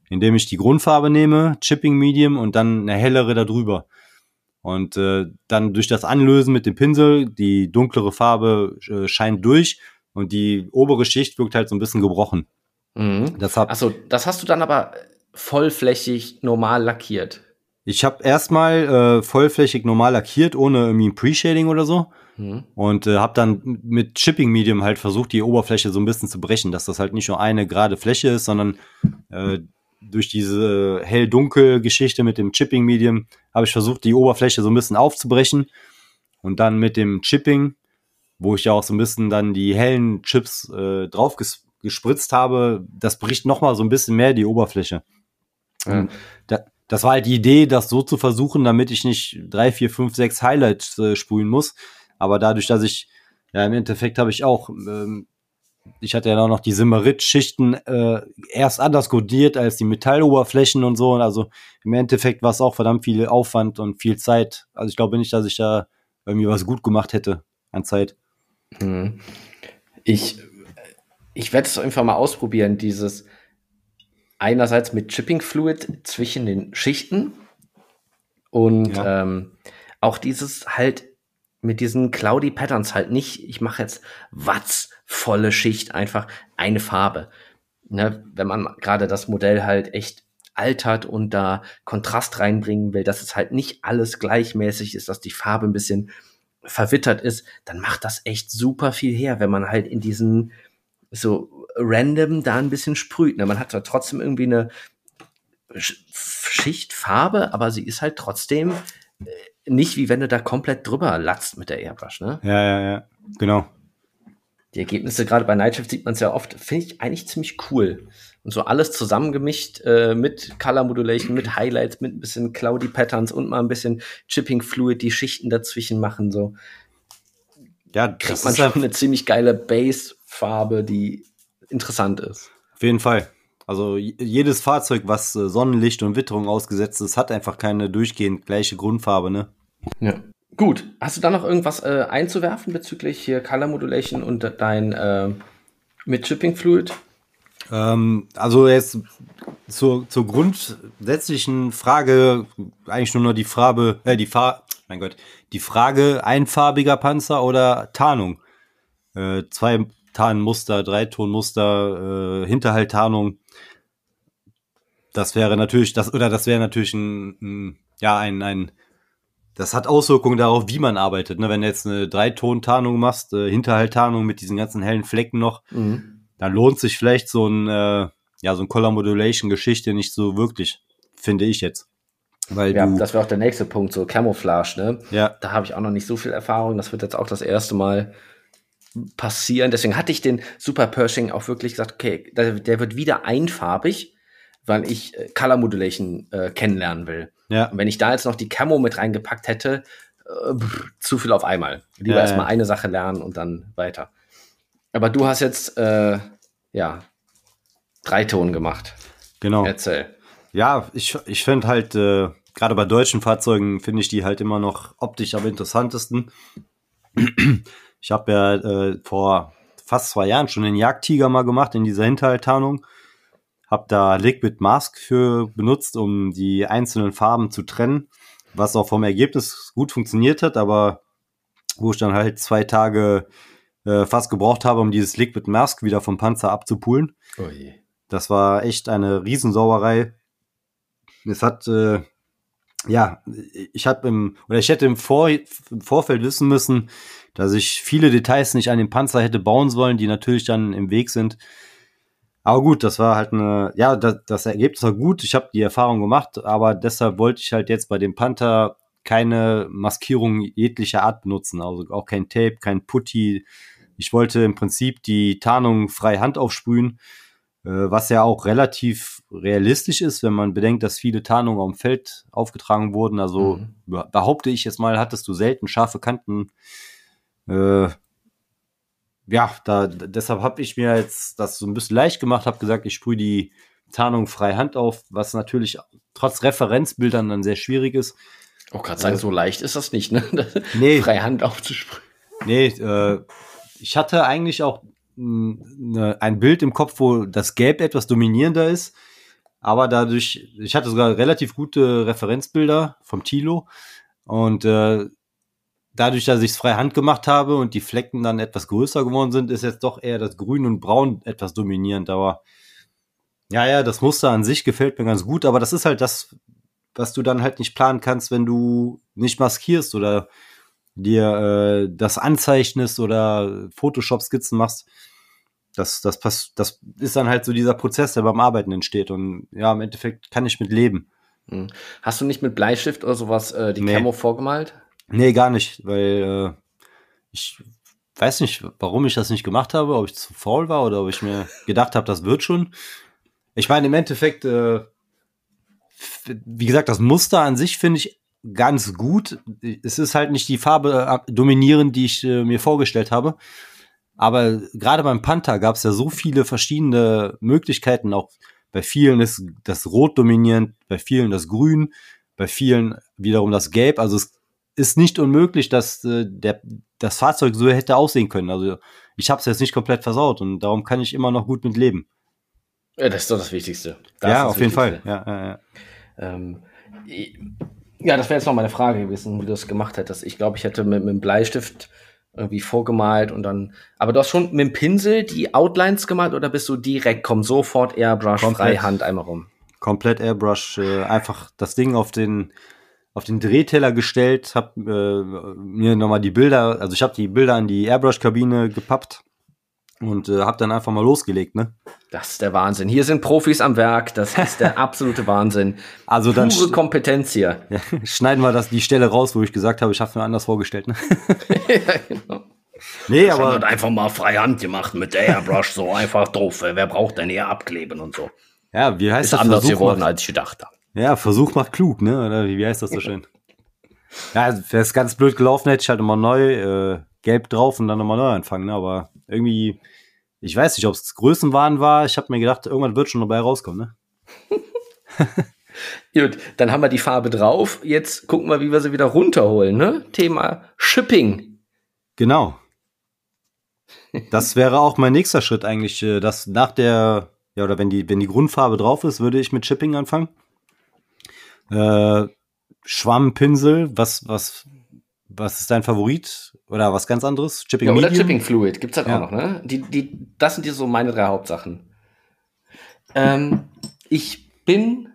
indem ich die Grundfarbe nehme, Chipping Medium und dann eine hellere da drüber. Und äh, dann durch das Anlösen mit dem Pinsel, die dunklere Farbe äh, scheint durch und die obere Schicht wirkt halt so ein bisschen gebrochen.
Mhm. Achso, das hast du dann aber vollflächig normal lackiert.
Ich habe erstmal äh, vollflächig normal lackiert, ohne irgendwie ein Pre-Shading oder so. Mhm. Und äh, habe dann mit Chipping Medium halt versucht, die Oberfläche so ein bisschen zu brechen, dass das halt nicht nur eine gerade Fläche ist, sondern äh, durch diese hell-dunkel-Geschichte mit dem Chipping-Medium habe ich versucht, die Oberfläche so ein bisschen aufzubrechen. Und dann mit dem Chipping, wo ich ja auch so ein bisschen dann die hellen Chips äh, drauf ges gespritzt habe, das bricht nochmal so ein bisschen mehr die Oberfläche. Ja. Da, das war halt die Idee, das so zu versuchen, damit ich nicht drei, vier, fünf, sechs Highlights äh, sprühen muss. Aber dadurch, dass ich, ja, im Endeffekt habe ich auch ähm, ich hatte ja auch noch die Simmerit-Schichten äh, erst anders kodiert als die Metalloberflächen und so. Und also im Endeffekt war es auch verdammt viel Aufwand und viel Zeit. Also ich glaube nicht, dass ich da irgendwie was gut gemacht hätte an Zeit.
Mhm. Ich, ich werde es einfach mal ausprobieren, dieses einerseits mit Chipping Fluid zwischen den Schichten Und ja. ähm, auch dieses halt mit diesen cloudy Patterns halt nicht, ich mache jetzt Watts volle Schicht, einfach eine Farbe. Ne, wenn man gerade das Modell halt echt altert und da Kontrast reinbringen will, dass es halt nicht alles gleichmäßig ist, dass die Farbe ein bisschen verwittert ist, dann macht das echt super viel her, wenn man halt in diesen so random da ein bisschen sprüht. Ne? Man hat zwar trotzdem irgendwie eine Schicht Farbe, aber sie ist halt trotzdem äh, nicht wie wenn du da komplett drüber latzt mit der Airbrush, ne?
Ja, ja, ja, genau.
Die Ergebnisse gerade bei Nightshift sieht man es ja oft, finde ich eigentlich ziemlich cool. Und so alles zusammengemischt äh, mit Color Modulation, mit Highlights, mit ein bisschen Cloudy Patterns und mal ein bisschen Chipping Fluid, die Schichten dazwischen machen, so. Ja, kriegt man schon eine ziemlich geile Base-Farbe, die interessant ist.
Auf jeden Fall. Also jedes Fahrzeug, was äh, Sonnenlicht und Witterung ausgesetzt ist, hat einfach keine durchgehend gleiche Grundfarbe, ne?
Ja. Gut. Hast du da noch irgendwas äh, einzuwerfen bezüglich hier Color Modulation und dein äh, mit Chipping Fluid?
Ähm, also jetzt zur, zur grundsätzlichen Frage eigentlich nur noch die Frage, äh, die Fahr mein Gott, die Frage einfarbiger Panzer oder Tarnung. Äh, zwei Tarnmuster, Dreitonmuster, äh, Hinterhalttarnung. Das wäre natürlich, das, oder das wäre natürlich ein, ein, ja, ein, ein, das hat Auswirkungen darauf, wie man arbeitet. Ne? Wenn du jetzt eine Dreiton-Tarnung machst, äh, Hinterhalttarnung mit diesen ganzen hellen Flecken noch, mhm. dann lohnt sich vielleicht so ein, äh, ja, so ein Color Modulation-Geschichte nicht so wirklich, finde ich jetzt.
Weil ja, das wäre auch der nächste Punkt, so Camouflage, ne? Ja. Da habe ich auch noch nicht so viel Erfahrung. Das wird jetzt auch das erste Mal passieren. Deswegen hatte ich den Super Pershing auch wirklich gesagt, okay, der, der wird wieder einfarbig, weil ich äh, Color Modulation äh, kennenlernen will. Ja. Und wenn ich da jetzt noch die Camo mit reingepackt hätte, äh, pff, zu viel auf einmal. Lieber ja, erstmal ja. eine Sache lernen und dann weiter. Aber du hast jetzt, äh, ja, drei Ton gemacht.
Genau. Erzähl. Ja, ich, ich finde halt, äh, gerade bei deutschen Fahrzeugen finde ich die halt immer noch optisch am interessantesten. Ich habe ja äh, vor fast zwei Jahren schon den Jagdtiger mal gemacht in dieser Hinterhalttarnung. Hab da Liquid Mask für benutzt, um die einzelnen Farben zu trennen, was auch vom Ergebnis gut funktioniert hat, aber wo ich dann halt zwei Tage äh, fast gebraucht habe, um dieses Liquid Mask wieder vom Panzer abzupulen. Oh. Das war echt eine Riesensauerei. Es hat äh, ja, ich habe im, oder ich hätte im, Vor, im Vorfeld wissen müssen, dass ich viele Details nicht an dem Panzer hätte bauen sollen, die natürlich dann im Weg sind. Aber gut, das war halt eine, ja, das, das Ergebnis war gut. Ich habe die Erfahrung gemacht, aber deshalb wollte ich halt jetzt bei dem Panther keine Maskierung jeglicher Art benutzen, also auch kein Tape, kein Putty. Ich wollte im Prinzip die Tarnung frei Hand aufsprühen äh, was ja auch relativ realistisch ist, wenn man bedenkt, dass viele Tarnungen auf dem Feld aufgetragen wurden. Also mhm. behaupte ich jetzt mal, hattest du selten scharfe Kanten. Äh, ja, da, deshalb habe ich mir jetzt das so ein bisschen leicht gemacht, habe gesagt, ich sprühe die Tarnung frei Hand auf, was natürlich trotz Referenzbildern dann sehr schwierig ist.
Auch gerade sagen, äh, so leicht ist das nicht, ne? <laughs> nee. Frei Hand aufzusprühen.
Nee, äh, ich hatte eigentlich auch eine, ein Bild im Kopf, wo das Gelb etwas dominierender ist. Aber dadurch, ich hatte sogar relativ gute Referenzbilder vom Tilo. Und äh, dadurch, dass ich es frei Hand gemacht habe und die Flecken dann etwas größer geworden sind, ist jetzt doch eher das Grün und Braun etwas dominierend. Aber ja, ja, das Muster an sich gefällt mir ganz gut, aber das ist halt das, was du dann halt nicht planen kannst, wenn du nicht maskierst oder dir äh, das anzeichnest oder Photoshop-Skizzen machst. Das, das, pass, das ist dann halt so dieser Prozess, der beim Arbeiten entsteht. Und ja, im Endeffekt kann ich mit leben.
Hm. Hast du nicht mit Bleistift oder sowas äh, die nee. Camo vorgemalt?
Nee, gar nicht, weil äh, ich weiß nicht, warum ich das nicht gemacht habe, ob ich zu faul war oder ob ich mir gedacht habe, das wird schon. Ich meine, im Endeffekt, äh, wie gesagt, das Muster an sich finde ich ganz gut. Es ist halt nicht die Farbe äh, dominierend, die ich äh, mir vorgestellt habe. Aber gerade beim Panther gab es ja so viele verschiedene Möglichkeiten. Auch bei vielen ist das Rot dominierend, bei vielen das Grün, bei vielen wiederum das Gelb. Also es ist nicht unmöglich, dass äh, der, das Fahrzeug so hätte aussehen können. Also ich habe es jetzt nicht komplett versaut und darum kann ich immer noch gut mit leben.
Ja, das ist doch das Wichtigste.
Das ja, das auf Wichtigste. jeden Fall. Ja, ja, ja.
Ähm, Ja, das wäre jetzt noch meine Frage gewesen, wie du das gemacht hättest. Ich glaube, ich hätte mit, mit dem Bleistift irgendwie vorgemalt und dann. Aber du hast schon mit dem Pinsel die Outlines gemalt oder bist du direkt, komm sofort Airbrush,
Komplett.
Freihand einmal rum?
Komplett Airbrush, äh, einfach das Ding auf den auf den Drehteller gestellt, hab äh, mir nochmal die Bilder, also ich habe die Bilder an die Airbrush-Kabine gepappt und äh, hab dann einfach mal losgelegt, ne?
Das ist der Wahnsinn. Hier sind Profis am Werk. Das ist der <laughs> absolute Wahnsinn.
Also dann
Pure Kompetenz hier.
ja, schneiden wir das die Stelle raus, wo ich gesagt habe, ich habe mir anders vorgestellt, ne? <laughs>
ja, genau.
Nee,
Aber
aber
einfach mal freihand gemacht mit der Airbrush, so einfach drauf. Wer braucht denn hier abkleben und so?
ja, wie heißt
Ist
das?
anders
Versuch
geworden, als ich gedacht habe.
Ja, Versuch macht klug, ne? Oder wie, wie heißt das so schön? Ja, wäre es ganz blöd gelaufen, hätte ich halt nochmal neu äh, gelb drauf und dann nochmal neu anfangen, ne? Aber irgendwie, ich weiß nicht, ob es Größenwahn war. Ich habe mir gedacht, irgendwann wird schon dabei rauskommen, ne? <laughs>
Gut, dann haben wir die Farbe drauf. Jetzt gucken wir, wie wir sie wieder runterholen. Ne? Thema Shipping.
Genau. Das wäre auch mein nächster Schritt eigentlich, äh, dass nach der, ja, oder wenn die, wenn die Grundfarbe drauf ist, würde ich mit Chipping anfangen. Äh, Schwammpinsel, was, was, was ist dein Favorit? Oder was ganz anderes? Chipping
Ja, oder
Medium?
Chipping Fluid gibt's halt
Ja.
auch noch. Ne? Die, die, das sind die so meine drei Hauptsachen. Ähm, ich bin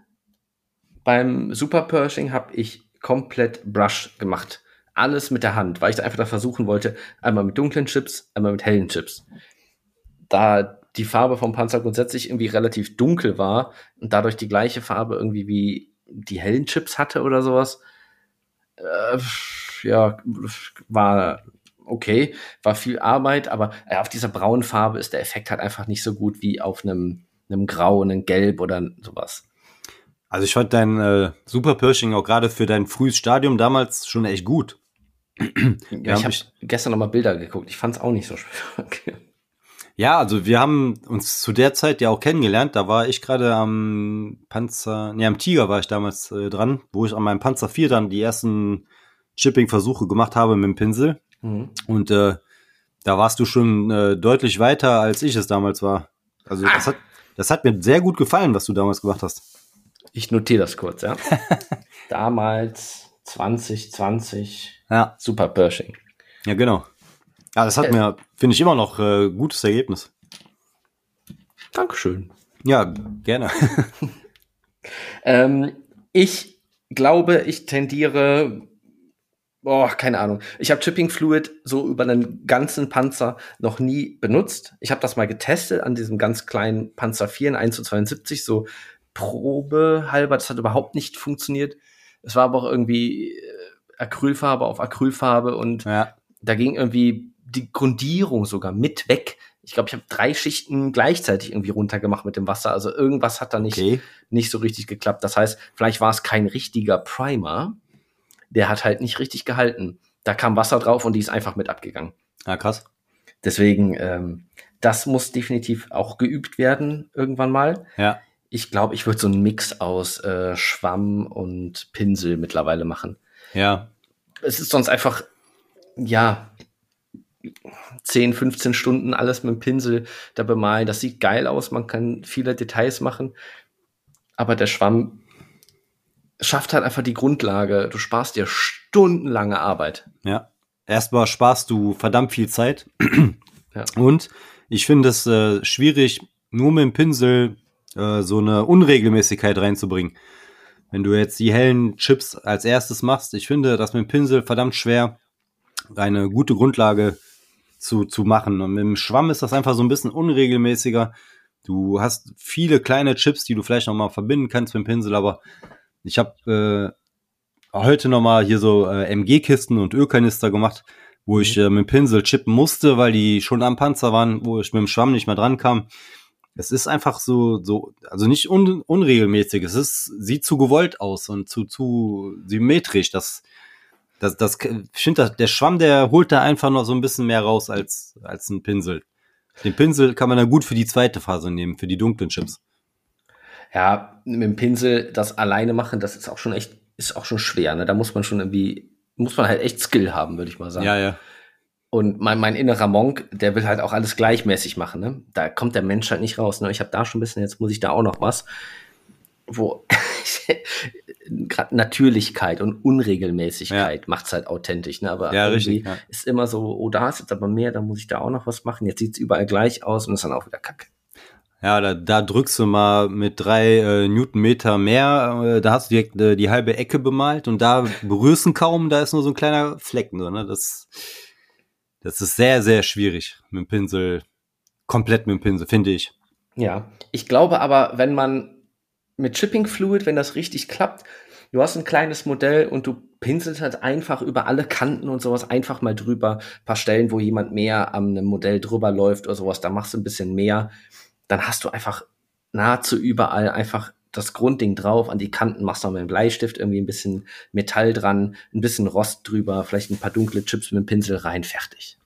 beim Super Pershing habe ich komplett Brush gemacht. Alles mit der Hand, weil ich da einfach da versuchen wollte, einmal mit dunklen Chips, einmal mit hellen Chips. Da die Farbe vom Panzer grundsätzlich irgendwie relativ dunkel war und dadurch die gleiche Farbe irgendwie wie die hellen Chips hatte oder sowas, äh, ja, war okay, war viel Arbeit, aber äh, auf dieser braunen Farbe ist der Effekt halt einfach nicht so gut wie auf einem, einem Grau, einem Gelb oder sowas.
Also ich fand dein äh, Super Pershing auch gerade für dein frühes Stadium damals schon echt gut. <clears throat>
Ja, ich habe
ich-
gestern noch mal Bilder geguckt. Ich fand es auch nicht so <laughs> schwer.
Ja, also wir haben uns zu der Zeit ja auch kennengelernt. Da war ich gerade am Panzer, nee, am Tiger war ich damals äh, dran, wo ich an meinem Panzer 4 dann die ersten Chipping-Versuche gemacht habe mit dem Pinsel.
Mhm.
Und äh, da warst du schon äh, deutlich weiter, als ich es damals war. Also das hat, das hat mir sehr gut gefallen, was du damals gemacht hast.
Ich notiere das kurz, ja. <laughs> Damals 2020
Ja,
Super Pershing.
ja genau. Ja, das hat
Äh.
mir, finde ich, immer noch äh, gutes Ergebnis.
Dankeschön.
Ja, gerne. <laughs>
Ähm, ich glaube, ich tendiere, boah, keine Ahnung. Ich habe Chipping Fluid so über einen ganzen Panzer noch nie benutzt. Ich habe das mal getestet an diesem ganz kleinen Panzer 4 in 1 zu 72, so Probe halber. Das hat überhaupt nicht funktioniert. Es war aber auch irgendwie äh, Acrylfarbe auf Acrylfarbe und
ja.
da ging irgendwie die Grundierung sogar mit weg. Ich glaube, ich habe drei Schichten gleichzeitig irgendwie runtergemacht mit dem Wasser. Also irgendwas hat da nicht,
Okay.
nicht so richtig geklappt. Das heißt, vielleicht war es kein richtiger Primer. Der hat halt nicht richtig gehalten. Da kam Wasser drauf und die ist einfach mit abgegangen.
Ja, krass.
Deswegen, ähm, das muss definitiv auch geübt werden irgendwann mal.
Ja.
Ich glaube, ich würde so einen Mix aus äh, Schwamm und Pinsel mittlerweile machen.
Ja.
Es ist sonst einfach, ja, 10, 15 Stunden alles mit dem Pinsel da bemalen. Das sieht geil aus, man kann viele Details machen. Aber der Schwamm schafft halt einfach die Grundlage. Du sparst dir stundenlange Arbeit.
Ja. Erstmal sparst du verdammt viel Zeit. <clears throat>
Ja.
Und ich finde es äh, schwierig, nur mit dem Pinsel äh, so eine Unregelmäßigkeit reinzubringen. Wenn du jetzt die hellen Chips als erstes machst, ich finde das mit dem Pinsel verdammt schwer, eine gute Grundlage zu, zu machen. Und mit dem Schwamm ist das einfach so ein bisschen unregelmäßiger. Du hast viele kleine Chips, die du vielleicht noch mal verbinden kannst mit dem Pinsel, aber ich habe äh, heute noch mal hier so äh, MG-Kisten und Ölkanister gemacht, wo ich äh, mit dem Pinsel chippen musste, weil die schon am Panzer waren, wo ich mit dem Schwamm nicht mehr dran kam. Es ist einfach so, so, also nicht un, unregelmäßig. Es ist, sieht zu gewollt aus und zu, zu symmetrisch. Das, das, das, ich finde, das- der Schwamm, der holt da einfach noch so ein bisschen mehr raus als, als ein Pinsel. Den Pinsel kann man dann gut für die zweite Phase nehmen, für die dunklen Chips.
Ja, mit dem Pinsel das alleine machen, das ist auch schon echt, ist auch schon schwer. Ne? Da muss man schon irgendwie, muss man halt echt Skill haben, würde ich mal sagen.
ja.
Und mein, mein innerer Monk, der will halt auch alles gleichmäßig machen. Ne? Da kommt der Mensch halt nicht raus. Ne? Ich habe da schon ein bisschen, jetzt muss ich da auch noch was. Wo <laughs> gerade Natürlichkeit und Unregelmäßigkeit ja. macht's halt authentisch, ne? Aber
ja,
irgendwie
richtig, ja.
ist immer so, oh, da ist jetzt aber mehr, da muss ich da auch noch was machen. Jetzt sieht's überall gleich aus und ist dann auch wieder kacke.
Ja, da, da drückst du mal mit drei äh, Newtonmeter mehr, äh, da hast du direkt äh, die halbe Ecke bemalt und da berührst du kaum, da ist nur so ein kleiner Fleck drin. Ne? Das, das ist sehr, sehr schwierig mit dem Pinsel, komplett mit dem Pinsel, finde ich.
Ja, ich glaube aber, wenn man mit Chipping Fluid, wenn das richtig klappt, du hast ein kleines Modell und du pinselst halt einfach über alle Kanten und sowas einfach mal drüber. Ein paar Stellen, wo jemand mehr am Modell drüber läuft oder sowas, da machst du ein bisschen mehr. Dann hast du einfach nahezu überall einfach das Grundding drauf, an die Kanten machst du noch mit dem Bleistift irgendwie ein bisschen Metall dran, ein bisschen Rost drüber, vielleicht ein paar dunkle Chips mit dem Pinsel rein, fertig.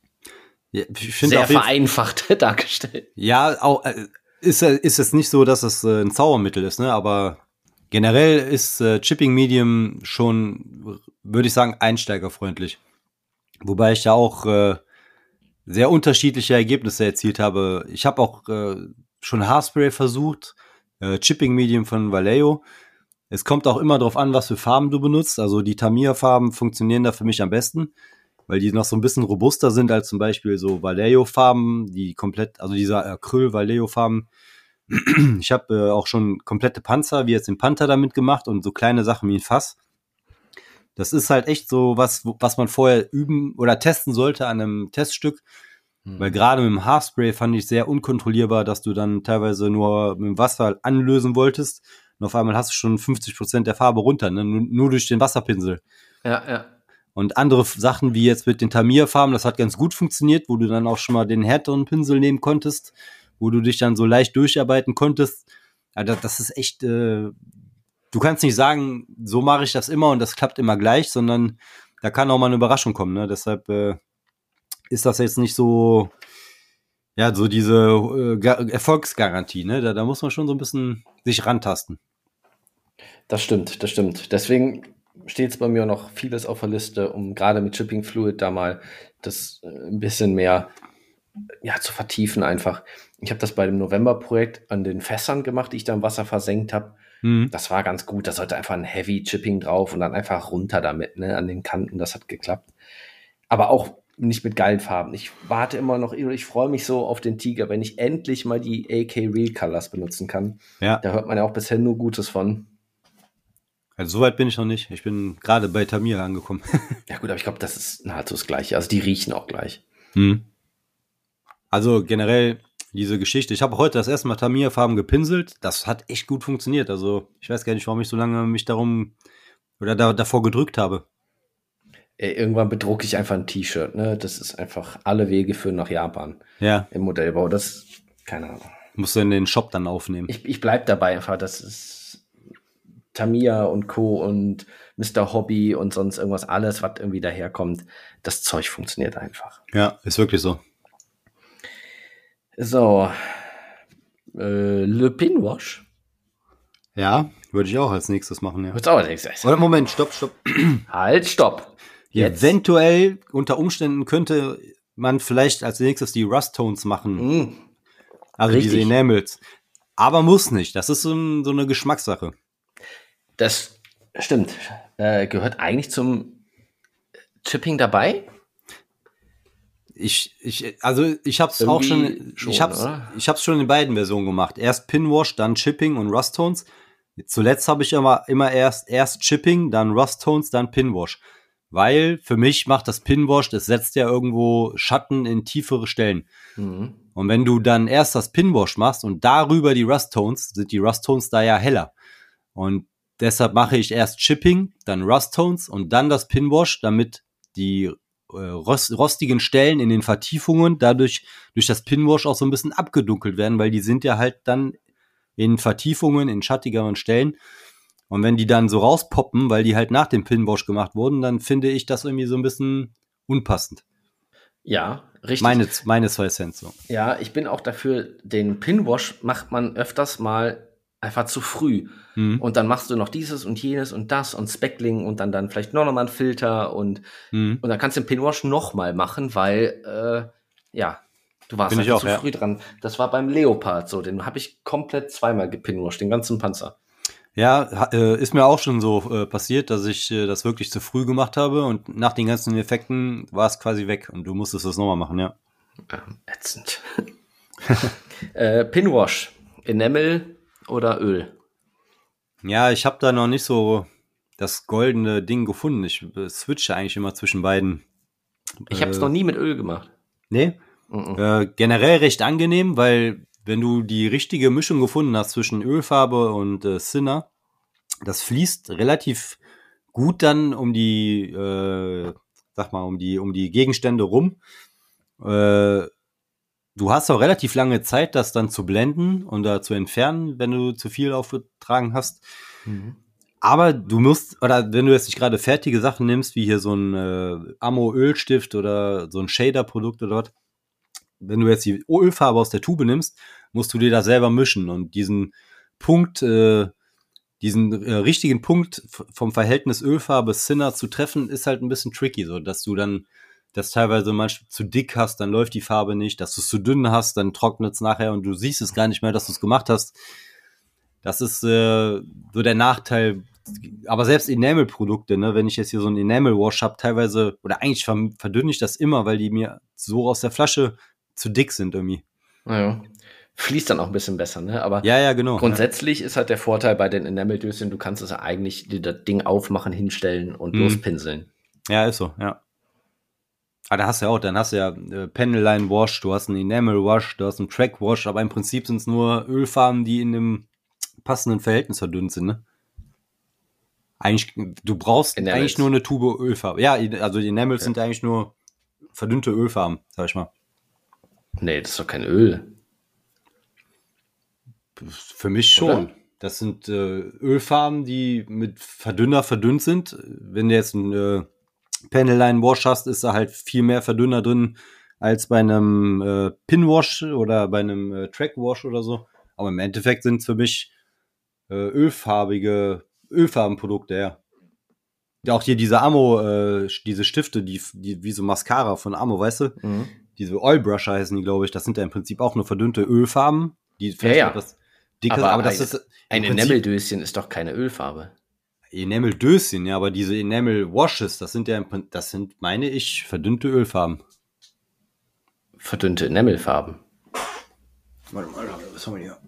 Ja, ich
Sehr vereinfacht <laughs> dargestellt.
Ja, auch, äh, ist, ist es nicht so, dass es äh, ein Zaubermittel ist, ne? aber generell ist äh, Chipping Medium schon, würde ich sagen, einsteigerfreundlich. Wobei ich ja auch äh, sehr unterschiedliche Ergebnisse erzielt habe. Ich habe auch äh, schon Haarspray versucht, äh, Chipping Medium von Vallejo. Es kommt auch immer darauf an, was für Farben du benutzt. Also die Tamiya-Farben funktionieren da für mich am besten, weil die noch so ein bisschen robuster sind als zum Beispiel so Vallejo-Farben, die komplett, also dieser Acryl-Vallejo-Farben. <clears throat> Ich habe äh, auch schon komplette Panzer, wie jetzt den Panther damit gemacht und so kleine Sachen wie ein Fass. Das ist halt echt so was, was man vorher üben oder testen sollte an einem Teststück. Mhm. Weil gerade mit dem Haarspray fand ich sehr unkontrollierbar, dass du dann teilweise nur mit dem Wasser anlösen wolltest. Und auf einmal hast du schon 50 Prozent der Farbe runter, ne? nur, nur durch den Wasserpinsel.
Ja, ja.
Und andere Sachen wie jetzt mit den Tamiya-Farben, das hat ganz gut funktioniert, wo du dann auch schon mal den härteren Pinsel nehmen konntest, wo du dich dann so leicht durcharbeiten konntest. Also das ist echt, äh, du kannst nicht sagen, so mache ich das immer und das klappt immer gleich, sondern da kann auch mal eine Überraschung kommen. Ne? Deshalb äh, ist das jetzt nicht so, ja, so diese äh, Erfolgsgarantie. Ne? Da, da muss man schon so ein bisschen sich rantasten.
Das stimmt, das stimmt. Deswegen steht es bei mir noch vieles auf der Liste, um gerade mit Chipping Fluid da mal das äh, ein bisschen mehr ja, zu vertiefen einfach. Ich habe das bei dem November-Projekt an den Fässern gemacht, die ich da im Wasser versenkt habe. Mhm. Das war ganz gut. Da sollte einfach ein Heavy Chipping drauf und dann einfach runter damit, ne, an den Kanten. Das hat geklappt. Aber auch nicht mit geilen Farben. Ich warte immer noch, ich freue mich so auf den Tiger, wenn ich endlich mal die AK Real Colors benutzen kann.
Ja.
Da hört man ja auch bisher nur Gutes von.
Also soweit bin ich noch nicht. Ich bin gerade bei Tamir angekommen. <laughs>
ja gut, aber ich glaube, das ist nahezu das Gleiche. Also die riechen auch gleich.
Hm. Also generell diese Geschichte. Ich habe heute das erste Mal Tamir-Farben gepinselt. Das hat echt gut funktioniert. Also ich weiß gar nicht, warum ich so lange mich darum oder da, davor gedrückt habe.
Ey, irgendwann bedrucke ich einfach ein T-Shirt. Ne? Das ist einfach alle Wege führen nach Japan.
Ja.
Im Modellbau. Das, keine Ahnung.
Musst du in den Shop dann aufnehmen.
Ich, ich bleib dabei einfach. Das ist Tamiya und Co. und Mr. Hobby und sonst irgendwas, alles, was irgendwie daherkommt, das Zeug funktioniert einfach.
Ja, ist wirklich so.
So. Äh, Le Pinwash.
Ja, würde ich auch als nächstes machen, ja.
Würdest auch als nächstes.
Oder Moment, stopp, stopp. <clears throat>
halt, stopp.
Jetzt. Eventuell, unter Umständen könnte man vielleicht als nächstes die Rust Tones machen.
Mm.
Also Richtig. diese Enamels. Aber muss nicht. Das ist so, so eine Geschmackssache.
Das stimmt. Äh, gehört eigentlich zum Chipping dabei?
Ich, ich, also ich habe es auch schon, schon, ich habe ich hab's schon in beiden Versionen gemacht. Erst Pinwash, dann Chipping und Rust Tones. Zuletzt habe ich immer, immer erst, erst Chipping, dann Rust Tones, dann Pinwash. Weil für mich macht das Pinwash, das setzt ja irgendwo Schatten in tiefere Stellen. Mhm. Und wenn du dann erst das Pinwash machst und darüber die Rust Tones, sind die Rust Tones da ja heller. Und Deshalb mache ich erst Chipping, dann Rust Tones und dann das Pinwash, damit die äh, rost, rostigen Stellen in den Vertiefungen dadurch durch das Pinwash auch so ein bisschen abgedunkelt werden, weil die sind ja halt dann in Vertiefungen, in schattigeren Stellen. Und wenn die dann so rauspoppen, weil die halt nach dem Pinwash gemacht wurden, dann finde ich das irgendwie so ein bisschen unpassend.
Ja, richtig.
Meine, meine zwei Cent so.
Ja, ich bin auch dafür, den Pinwash macht man öfters mal einfach zu früh. Mhm. Und dann machst du noch dieses und jenes und das und Speckling und dann dann vielleicht noch mal einen Filter und, mhm. und dann kannst du den Pinwash noch mal machen, weil, äh, ja, du warst
halt auch,
zu
ja.
früh dran. Das war beim Leopard so, den habe ich komplett zweimal gepinwashed, den ganzen Panzer.
Ja, äh, ist mir auch schon so äh, passiert, dass ich äh, das wirklich zu früh gemacht habe und nach den ganzen Effekten war es quasi weg und du musstest das nochmal machen, ja.
Ähm, ätzend. <laughs> äh, Pinwash, Enamel oder Öl?
Ja, ich habe da noch nicht so das goldene Ding gefunden. Ich äh, switche eigentlich immer zwischen beiden.
Ich habe es noch nie mit Öl gemacht.
Nee? Mm -mm. Äh, generell recht angenehm, weil wenn du die richtige Mischung gefunden hast zwischen Ölfarbe und äh, Cinna, das fließt relativ gut dann um die, äh, sag mal, um die, um die Gegenstände rum. Äh, du hast auch relativ lange Zeit, das dann zu blenden und da zu entfernen, wenn du zu viel aufgetragen hast. Mhm. Aber du musst, oder wenn du jetzt nicht gerade fertige Sachen nimmst, wie hier so ein äh, Ammo-Ölstift oder so ein Shader-Produkt oder was, wenn du jetzt die Ölfarbe aus der Tube nimmst, musst du dir das selber mischen und diesen Punkt, äh, diesen äh, richtigen Punkt vom Verhältnis Ölfarbe Sinner zu treffen, ist halt ein bisschen tricky, so dass du dann das teilweise manchmal zu dick hast, dann läuft die Farbe nicht, dass du es zu dünn hast, dann trocknet es nachher und du siehst es gar nicht mehr, dass du es gemacht hast. Das ist äh, so der Nachteil. Aber selbst Enamel-Produkte, ne, wenn ich jetzt hier so ein Enamel-Wash habe, teilweise, oder eigentlich verdünne ich das immer, weil die mir so aus der Flasche zu dick sind irgendwie.
Naja. Fließt dann auch ein bisschen besser, ne? Aber
ja, ja, genau.
grundsätzlich ja. ist halt der Vorteil bei den Enameldöschen, du kannst es ja eigentlich das Ding aufmachen, hinstellen und hm. lospinseln.
Ja, ist so, ja. Ah, da hast du ja auch, dann hast du ja äh, Pendelline Wash, du hast einen Enamel Wash, du hast einen Track Wash, aber im Prinzip sind es nur Ölfarben, die in dem passenden Verhältnis verdünnt sind, ne? Eigentlich, du brauchst Enamels. eigentlich nur eine Tube Ölfarbe. Ja, also die Enamels ja. sind eigentlich nur verdünnte Ölfarben, sag ich mal.
Nee, das ist doch kein Öl.
Für mich schon. Oder? Das sind äh, Ölfarben, die mit Verdünner verdünnt sind. Wenn du jetzt ein äh, Panelline Wash hast, ist da halt viel mehr Verdünner drin als bei einem äh, Pin Wash oder bei einem äh, Track Wash oder so. Aber im Endeffekt sind es für mich äh, ölfarbige Ölfarbenprodukte, ja. Auch hier diese Amo, äh, diese Stifte, die, die wie so Mascara von Amo, weißt du? Mhm. Diese Oilbrusher heißen die, glaube ich. Das sind ja im Prinzip auch nur verdünnte Ölfarben. Die
vielleicht ja, ja. etwas
dicker
aber, aber das ein, ist. Ein Enameldöschen ist doch keine Ölfarbe.
Enamel-Döschen, ja, aber diese Enamel-Washes, das sind ja, das sind, meine ich, verdünnte Ölfarben.
Verdünnte Enamelfarben. Warte mal, was haben wir hier?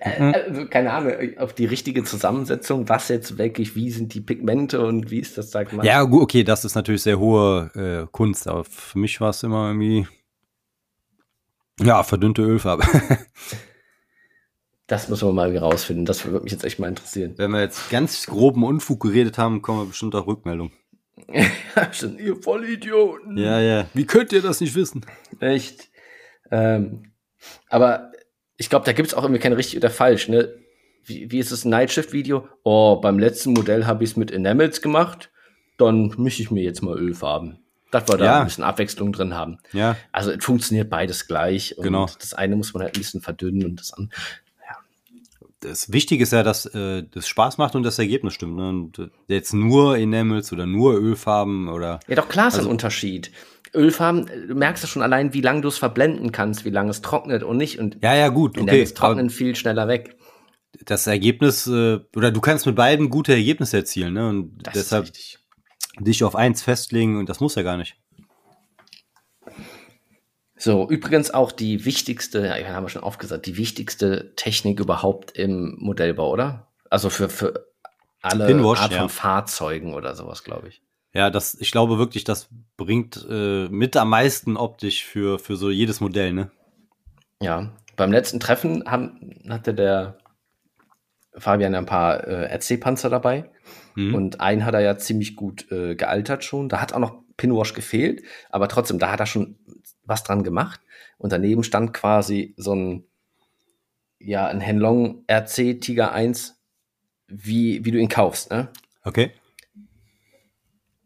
also, keine Ahnung, auf die richtige Zusammensetzung, was jetzt wirklich, wie sind die Pigmente und wie ist das, sag
mal. Ja, gut, okay, das ist natürlich sehr hohe äh, Kunst, aber für mich war es immer irgendwie, ja, verdünnte Ölfarbe. <laughs>
Das müssen wir mal rausfinden. Das würde mich jetzt echt mal interessieren.
Wenn wir jetzt ganz groben Unfug geredet haben, kommen wir bestimmt auch Rückmeldung. <laughs>
Ihr Vollidioten.
Ja, ja. Wie könnt ihr das nicht wissen?
Echt. Ähm, aber ich glaube, da gibt es auch irgendwie kein richtig oder falsch. Ne? Wie, wie ist das Nightshift-Video? Oh, beim letzten Modell habe ich es mit Enamels gemacht. Dann mische ich mir jetzt mal Ölfarben. Dass wir da ja. ein bisschen Abwechslung drin haben.
Ja.
Also es funktioniert beides gleich. Und
genau.
das eine muss man halt ein bisschen verdünnen und das andere
das Wichtige ist ja, dass äh, das Spaß macht und das Ergebnis stimmt. Ne? Und äh, jetzt nur Enamels oder nur Ölfarben oder.
Ja, doch klar ist also, ein Unterschied. Ölfarben, du merkst ja schon allein, wie lange du es verblenden kannst, wie lange es trocknet und nicht. Und
ja, ja, gut. Okay.
Es trocknen viel schneller weg.
Das Ergebnis, äh, oder du kannst mit beiden gute Ergebnisse erzielen, ne? Und das deshalb dich auf eins festlegen und das muss ja gar nicht.
So, übrigens auch die wichtigste, ja, haben wir schon aufgesagt, die wichtigste Technik überhaupt im Modellbau, oder? Also für, für alle
Pinwash,
Art von
ja.
Fahrzeugen oder sowas, glaube ich.
Ja, das, ich glaube wirklich, das bringt äh, mit am meisten optisch für, für so jedes Modell, ne?
Ja, beim letzten Treffen haben, hatte der Fabian ein paar äh, RC-Panzer dabei. Mhm. Und einen hat er ja ziemlich gut äh, gealtert schon. Da hat auch noch Pinwash gefehlt, aber trotzdem, da hat er schon was dran gemacht. Und daneben stand quasi so ein, ja, ein Henlong RC Tiger 1, wie, wie du ihn kaufst, ne?
Okay.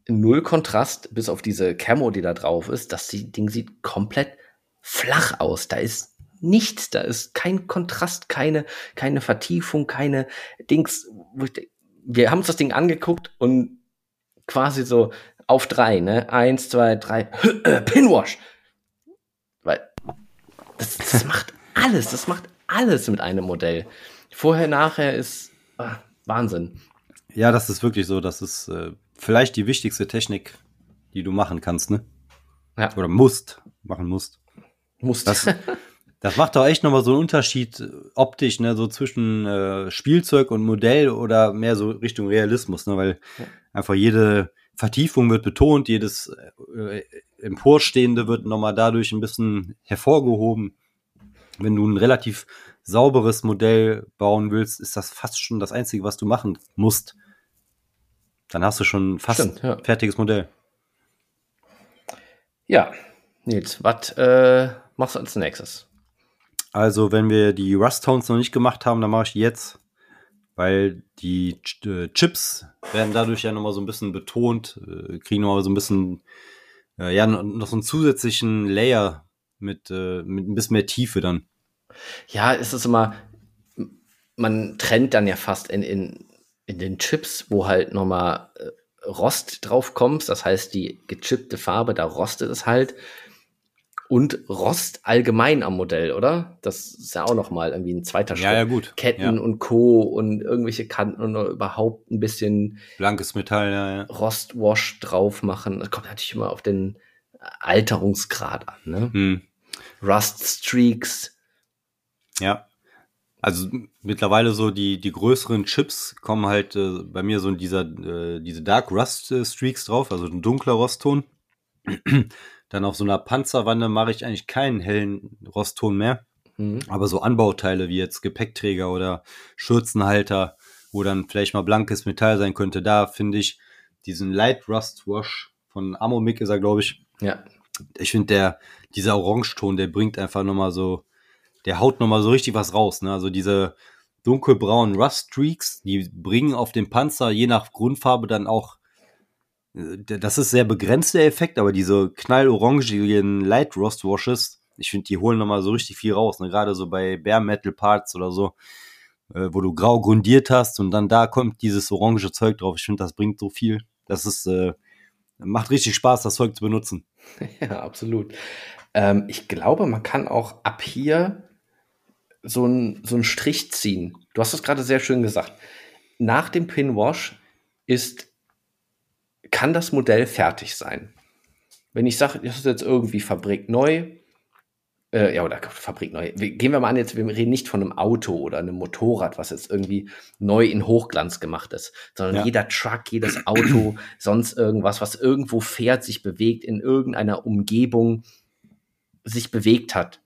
Null Kontrast, bis auf diese Camo, die da drauf ist. Das Ding sieht komplett flach aus. Da ist nichts, da ist kein Kontrast, keine, keine Vertiefung, keine Dings. Wir haben uns das Ding angeguckt und quasi so auf drei, ne? Eins, zwei, drei, <clears throat> Pinwash. Das, das macht alles, das macht alles mit einem Modell. Vorher, nachher ist ah, Wahnsinn.
Ja, das ist wirklich so. Das ist äh, vielleicht die wichtigste Technik, die du machen kannst, ne? Ja. Oder musst, machen musst.
Musst.
Das, das macht doch echt nochmal so einen Unterschied äh, optisch, ne, so zwischen äh, Spielzeug und Modell oder mehr so Richtung Realismus, ne, weil ja. einfach jede Vertiefung wird betont, jedes äh, Emporstehende wird nochmal dadurch ein bisschen hervorgehoben. Wenn du ein relativ sauberes Modell bauen willst, ist das fast schon das Einzige, was du machen musst. Dann hast du schon fast Stimmt, ja. fertiges Modell.
Ja, Nils, was äh, machst du als nächstes?
Also, wenn wir die Rust Tones noch nicht gemacht haben, dann mache ich jetzt, weil die äh, Chips werden dadurch ja nochmal so ein bisschen betont, äh, kriegen nochmal so ein bisschen, äh, ja, noch so einen zusätzlichen Layer mit, äh, mit ein bisschen mehr Tiefe dann.
Ja, es ist immer, man trennt dann ja fast in, in, in den Chips, wo halt nochmal äh, Rost drauf kommt. Das heißt, die gechippte Farbe, da rostet es halt. Und Rost allgemein am Modell, oder? Das ist ja auch nochmal irgendwie ein zweiter
Schritt. Ja, ja, gut.
Ketten
ja.
und Co. und irgendwelche Kanten und überhaupt ein bisschen
blankes Metall, ja, ja.
Rostwash drauf machen. Das kommt natürlich immer auf den Alterungsgrad an, ne? Hm. Rust Streaks,
ja. Also mittlerweile so die, die größeren Chips kommen halt äh, bei mir so in dieser, äh, diese Dark Rust äh, Streaks drauf, also ein dunkler Rostton. Dann auf so einer Panzerwanne mache ich eigentlich keinen hellen Rostton mehr. Mhm. Aber so Anbauteile wie jetzt Gepäckträger oder Schürzenhalter, wo dann vielleicht mal blankes Metall sein könnte, da finde ich diesen Light Rust Wash von Amomic ist er, glaube ich.
Ja.
Ich finde der, dieser Orangeton, der bringt einfach nochmal so, der haut nochmal so richtig was raus. Ne? Also diese dunkelbraunen Rust Streaks, die bringen auf dem Panzer je nach Grundfarbe dann auch, das ist sehr begrenzt der Effekt, aber diese knallorangigen Light Rust Washes, ich finde, die holen nochmal so richtig viel raus. Ne? Gerade so bei Bare Metal Parts oder so, äh, wo du grau grundiert hast und dann da kommt dieses orange Zeug drauf. Ich finde, das bringt so viel. Das ist, äh, macht richtig Spaß, das Zeug zu benutzen. <laughs>
Ja, absolut. Ähm, ich glaube, man kann auch ab hier so ein, so ein Strich ziehen. Du hast es gerade sehr schön gesagt. Nach dem Pinwash ist, kann das Modell fertig sein. Wenn ich sage, das ist jetzt irgendwie Fabrik neu, äh, ja, oder Fabrik neu. Gehen wir mal an, jetzt, wir reden nicht von einem Auto oder einem Motorrad, was jetzt irgendwie neu in Hochglanz gemacht ist, sondern ja. jeder Truck, jedes Auto, <clears throat> sonst irgendwas, was irgendwo fährt, sich bewegt, in irgendeiner Umgebung sich bewegt hat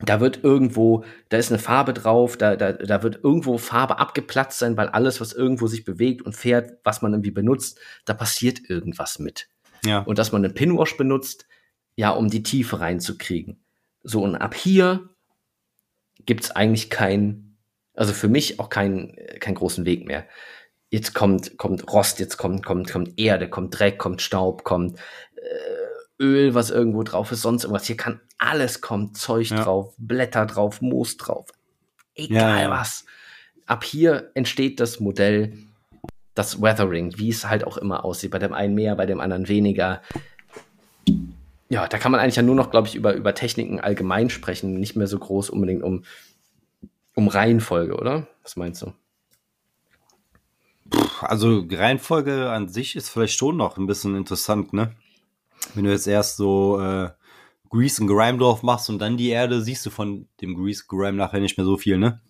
da wird irgendwo, da ist eine Farbe drauf, da, da, da wird irgendwo Farbe abgeplatzt sein, weil alles, was irgendwo sich bewegt und fährt, was man irgendwie benutzt, da passiert irgendwas mit.
Ja.
Und dass man einen Pinwash benutzt, ja, um die Tiefe reinzukriegen. So, und ab hier gibt's eigentlich kein, also für mich auch keinen keinen großen Weg mehr. Jetzt kommt, kommt Rost, jetzt kommt, kommt, kommt Erde, kommt Dreck, kommt Staub, kommt äh, Öl, was irgendwo drauf ist, sonst irgendwas. Hier kann alles kommt, Zeug ja. drauf, Blätter drauf, Moos drauf, egal ja, was. Ab hier entsteht das Modell, das Weathering, wie es halt auch immer aussieht. Bei dem einen mehr, bei dem anderen weniger. Ja, da kann man eigentlich ja nur noch, glaube ich, über, über Techniken allgemein sprechen, nicht mehr so groß unbedingt um, um Reihenfolge, oder? Was meinst du?
Also Reihenfolge an sich ist vielleicht schon noch ein bisschen interessant, ne? Wenn du jetzt erst so äh, Grease und Grime drauf machst und dann die Erde, siehst du von dem Grease Grime nachher nicht mehr so viel, ne?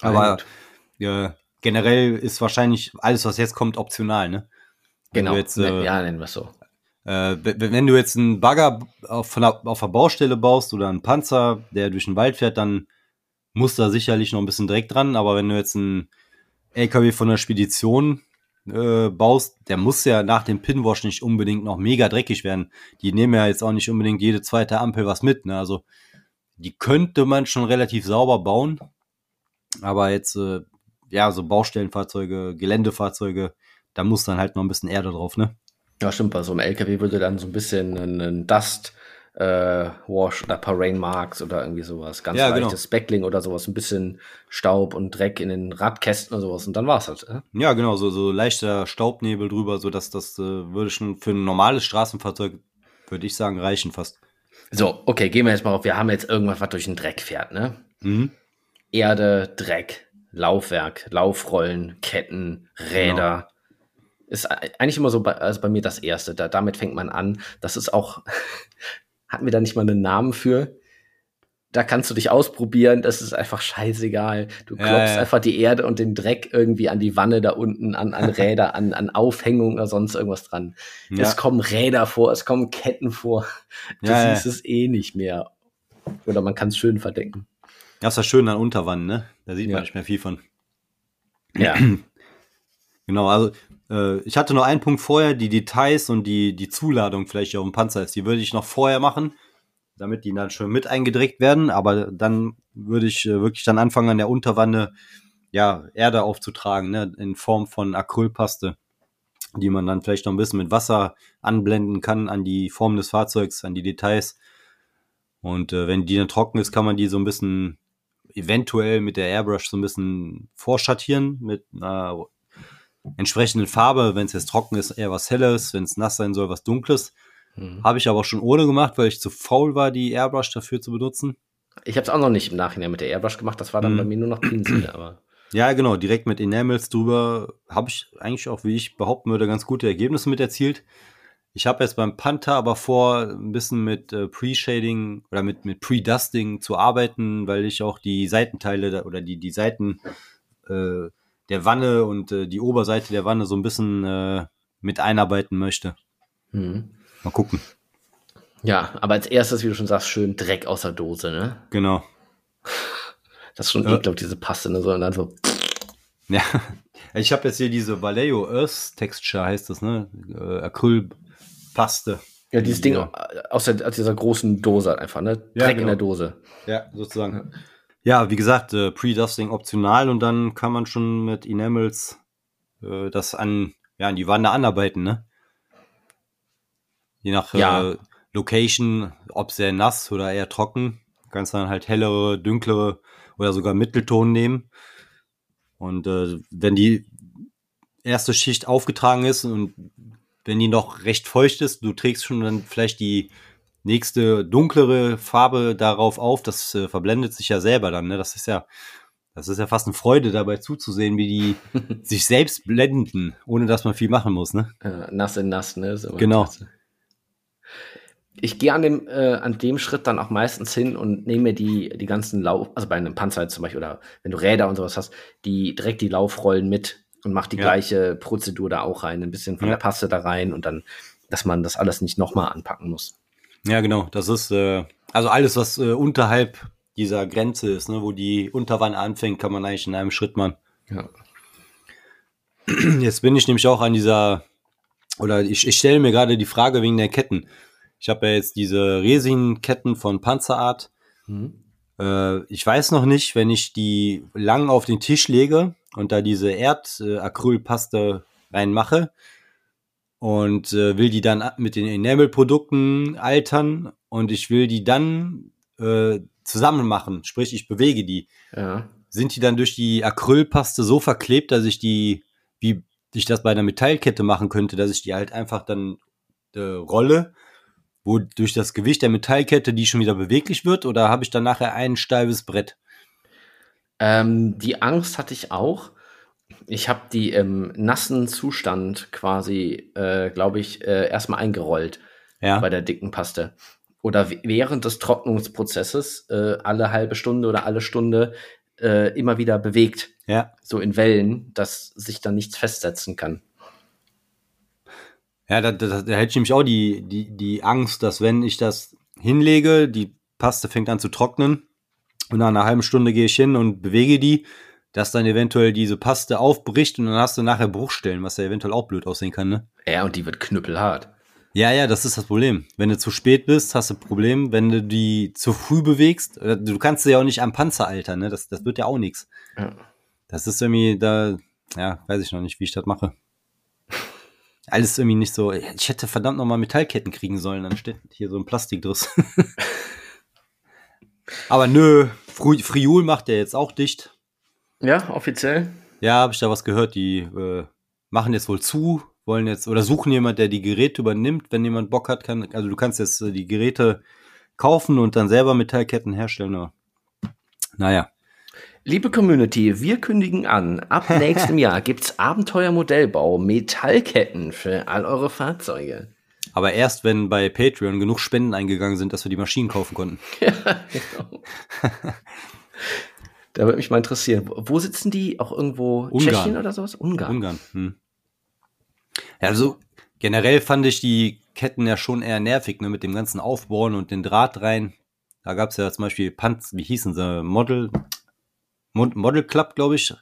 Aber äh, generell ist wahrscheinlich alles, was jetzt kommt, optional, ne?
Wenn genau, jetzt, äh, ja, nennen wir es so.
Äh, wenn du jetzt einen Bagger auf, der, auf der Baustelle baust oder einen Panzer, der durch den Wald fährt, dann muss da sicherlich noch ein bisschen Dreck dran. Aber wenn du jetzt einen LKW von der Spedition äh, baust, der muss ja nach dem Pinwash nicht unbedingt noch mega dreckig werden. Die nehmen ja jetzt auch nicht unbedingt jede zweite Ampel was mit. Ne? Also die könnte man schon relativ sauber bauen. Aber jetzt, äh, ja, so Baustellenfahrzeuge, Geländefahrzeuge, da muss dann halt noch ein bisschen Erde drauf, ne?
Ja, stimmt. Bei so einem LKW würde dann so ein bisschen ein Dust äh, Wash oder ein paar Rain Marks oder irgendwie sowas. Ganz ja, leichtes genau. Speckling oder sowas, ein bisschen Staub und Dreck in den Radkästen oder sowas und dann war's halt. Äh?
Ja, genau, so, so leichter Staubnebel drüber, so dass das äh, würde schon für ein normales Straßenfahrzeug, würde ich sagen, reichen fast.
So, okay, gehen wir jetzt mal auf. Wir haben jetzt irgendwas, was durch den Dreck fährt, ne?
Mhm.
Erde, Dreck, Laufwerk, Laufrollen, Ketten, Räder. Genau. Ist eigentlich immer so bei, also bei mir das Erste. Da, damit fängt man an. Das ist auch, <laughs> hatten wir da nicht mal einen Namen für? da kannst du dich ausprobieren, das ist einfach scheißegal. Du klopfst ja, ja. einfach die Erde und den Dreck irgendwie an die Wanne da unten, an, an <laughs> Räder, an, an Aufhängungen oder sonst irgendwas dran. Ja. Es kommen Räder vor, es kommen Ketten vor. Du ja, siehst es eh nicht mehr. Oder man kann es schön verdecken.
Das ist das Schöne an Unterwand, ne? Da sieht man nicht mehr viel von.
Ja. <clears throat>
genau, also ich hatte noch einen Punkt vorher, die Details und die, die Zuladung vielleicht auf dem Panzer ist. Die würde ich noch vorher machen damit die dann schon mit eingedreckt werden. Aber dann würde ich äh, wirklich dann anfangen, an der Unterwanne ja, Erde aufzutragen, ne, in Form von Acrylpaste, die man dann vielleicht noch ein bisschen mit Wasser anblenden kann an die Form des Fahrzeugs, an die Details. Und äh, wenn die dann trocken ist, kann man die so ein bisschen eventuell mit der Airbrush so ein bisschen vorschattieren mit einer entsprechenden Farbe. Wenn es jetzt trocken ist, eher was Helles, wenn es nass sein soll, was Dunkles. Mhm. Habe ich aber auch schon ohne gemacht, weil ich zu faul war, die Airbrush dafür zu benutzen.
Ich habe es auch noch nicht im Nachhinein mit der Airbrush gemacht. Das war dann mhm. bei mir nur noch Pinsel, aber. <clears throat>
Ja, genau, direkt mit Enamels drüber habe ich eigentlich auch, wie ich behaupten würde, ganz gute Ergebnisse mit erzielt. Ich habe jetzt beim Panther aber vor, ein bisschen mit äh, Pre-Shading oder mit, mit Pre-Dusting zu arbeiten, weil ich auch die Seitenteile oder die, die Seiten äh, der Wanne und äh, die Oberseite der Wanne so ein bisschen äh, mit einarbeiten möchte. Mhm. Mal gucken.
Ja, aber als erstes, wie du schon sagst, schön Dreck aus der Dose, ne?
Genau. <laughs>
Das ist schon ja. ekelhaft, diese Paste, ne? So, und dann so. <laughs>
Ja, ich habe jetzt hier diese Vallejo Earth Texture, heißt das, ne? Äh, Acrylpaste.
Ja, dieses Ding aus, der, aus dieser großen Dose einfach, ne? Dreck ja, genau. in der Dose.
Ja, sozusagen. Ja, wie gesagt, äh, Pre-Dusting optional und dann kann man schon mit Enamels äh, das an, ja, an die Wand anarbeiten, ne? Je nach ja. äh, Location, ob sehr nass oder eher trocken, kannst dann halt hellere, dunklere oder sogar Mittelton nehmen. Und äh, wenn die erste Schicht aufgetragen ist und wenn die noch recht feucht ist, du trägst schon dann vielleicht die nächste dunklere Farbe darauf auf, das äh, verblendet sich ja selber dann, ne? Das ist ja, das ist ja fast eine Freude dabei zuzusehen, wie die <laughs> sich selbst blenden, ohne dass man viel machen muss, ne?
Ja, nass in nass, ne?
genau. Klasse
ich gehe an dem, äh, an dem Schritt dann auch meistens hin und nehme mir die, die ganzen Lauf, also bei einem Panzer zum Beispiel, oder wenn du Räder und sowas hast, die direkt die Laufrollen mit und mach die ja. gleiche Prozedur da auch rein, ein bisschen von ja. der Paste da rein und dann, dass man das alles nicht nochmal anpacken muss.
Ja, genau. Das ist, äh, also alles, was äh, unterhalb dieser Grenze ist, ne, wo die Unterwanne anfängt, kann man eigentlich in einem Schritt machen.
Ja.
Jetzt bin ich nämlich auch an dieser, oder ich, ich stelle mir gerade die Frage wegen der Ketten. Ich habe ja jetzt diese Resin-Ketten von Panzerart. Mhm. Äh, ich weiß noch nicht, wenn ich die lang auf den Tisch lege und da diese Erdacrylpaste reinmache und äh, will die dann mit den Enamel-Produkten altern und ich will die dann äh, zusammen machen, sprich ich bewege die.
Ja.
Sind die dann durch die Acrylpaste so verklebt, dass ich die, wie ich das bei einer Metallkette machen könnte, dass ich die halt einfach dann äh, rolle wo durch das Gewicht der Metallkette die schon wieder beweglich wird oder habe ich dann nachher ein steifes Brett?
Ähm, die Angst hatte ich auch. Ich habe die im nassen Zustand quasi, äh, glaube ich, äh, erstmal eingerollt
ja.
bei der dicken Paste. Oder während des Trocknungsprozesses äh, alle halbe Stunde oder alle Stunde äh, immer wieder bewegt.
Ja.
So in Wellen, dass sich dann nichts festsetzen kann.
Ja, da, da, da hätte ich nämlich auch die, die, die Angst, dass wenn ich das hinlege, die Paste fängt an zu trocknen und nach einer halben Stunde gehe ich hin und bewege die, dass dann eventuell diese Paste aufbricht und dann hast du nachher Bruchstellen, was ja eventuell auch blöd aussehen kann, ne?
Ja, und die wird knüppelhart.
Ja, ja, das ist das Problem. Wenn du zu spät bist, hast du ein Problem. Wenn du die zu früh bewegst, du kannst sie ja auch nicht am Panzer altern, ne? Das, das wird ja auch nichts. Ja. Das ist irgendwie da, ja, weiß ich noch nicht, wie ich das mache <laughs> alles irgendwie nicht so. Ich hätte verdammt nochmal Metallketten kriegen sollen, dann steht hier so ein Plastikdriss. <laughs> Aber nö, Friul macht der jetzt auch dicht.
Ja, offiziell.
Ja, habe ich da was gehört. Die äh, machen jetzt wohl zu, wollen jetzt oder suchen jemand, der die Geräte übernimmt, wenn jemand Bock hat, kann. Also du kannst jetzt äh, die Geräte kaufen und dann selber Metallketten herstellen. Aber, naja.
Liebe Community, wir kündigen an, ab <laughs> nächstem Jahr gibt's Abenteuermodellbau, Metallketten für all eure Fahrzeuge.
Aber erst, wenn bei Patreon genug Spenden eingegangen sind, dass wir die Maschinen kaufen konnten. <laughs> ja, genau. <laughs>
da würde mich mal interessieren, wo sitzen die? Auch irgendwo
Ungarn.
Tschechien oder sowas?
Ungarn. Ungarn. Hm. Ja, also generell fand ich die Ketten ja schon eher nervig, ne, mit dem ganzen Aufbauen und den Draht rein. Da gab's ja zum Beispiel Panz, wie hießen sie, Model, Model Club, glaube ich,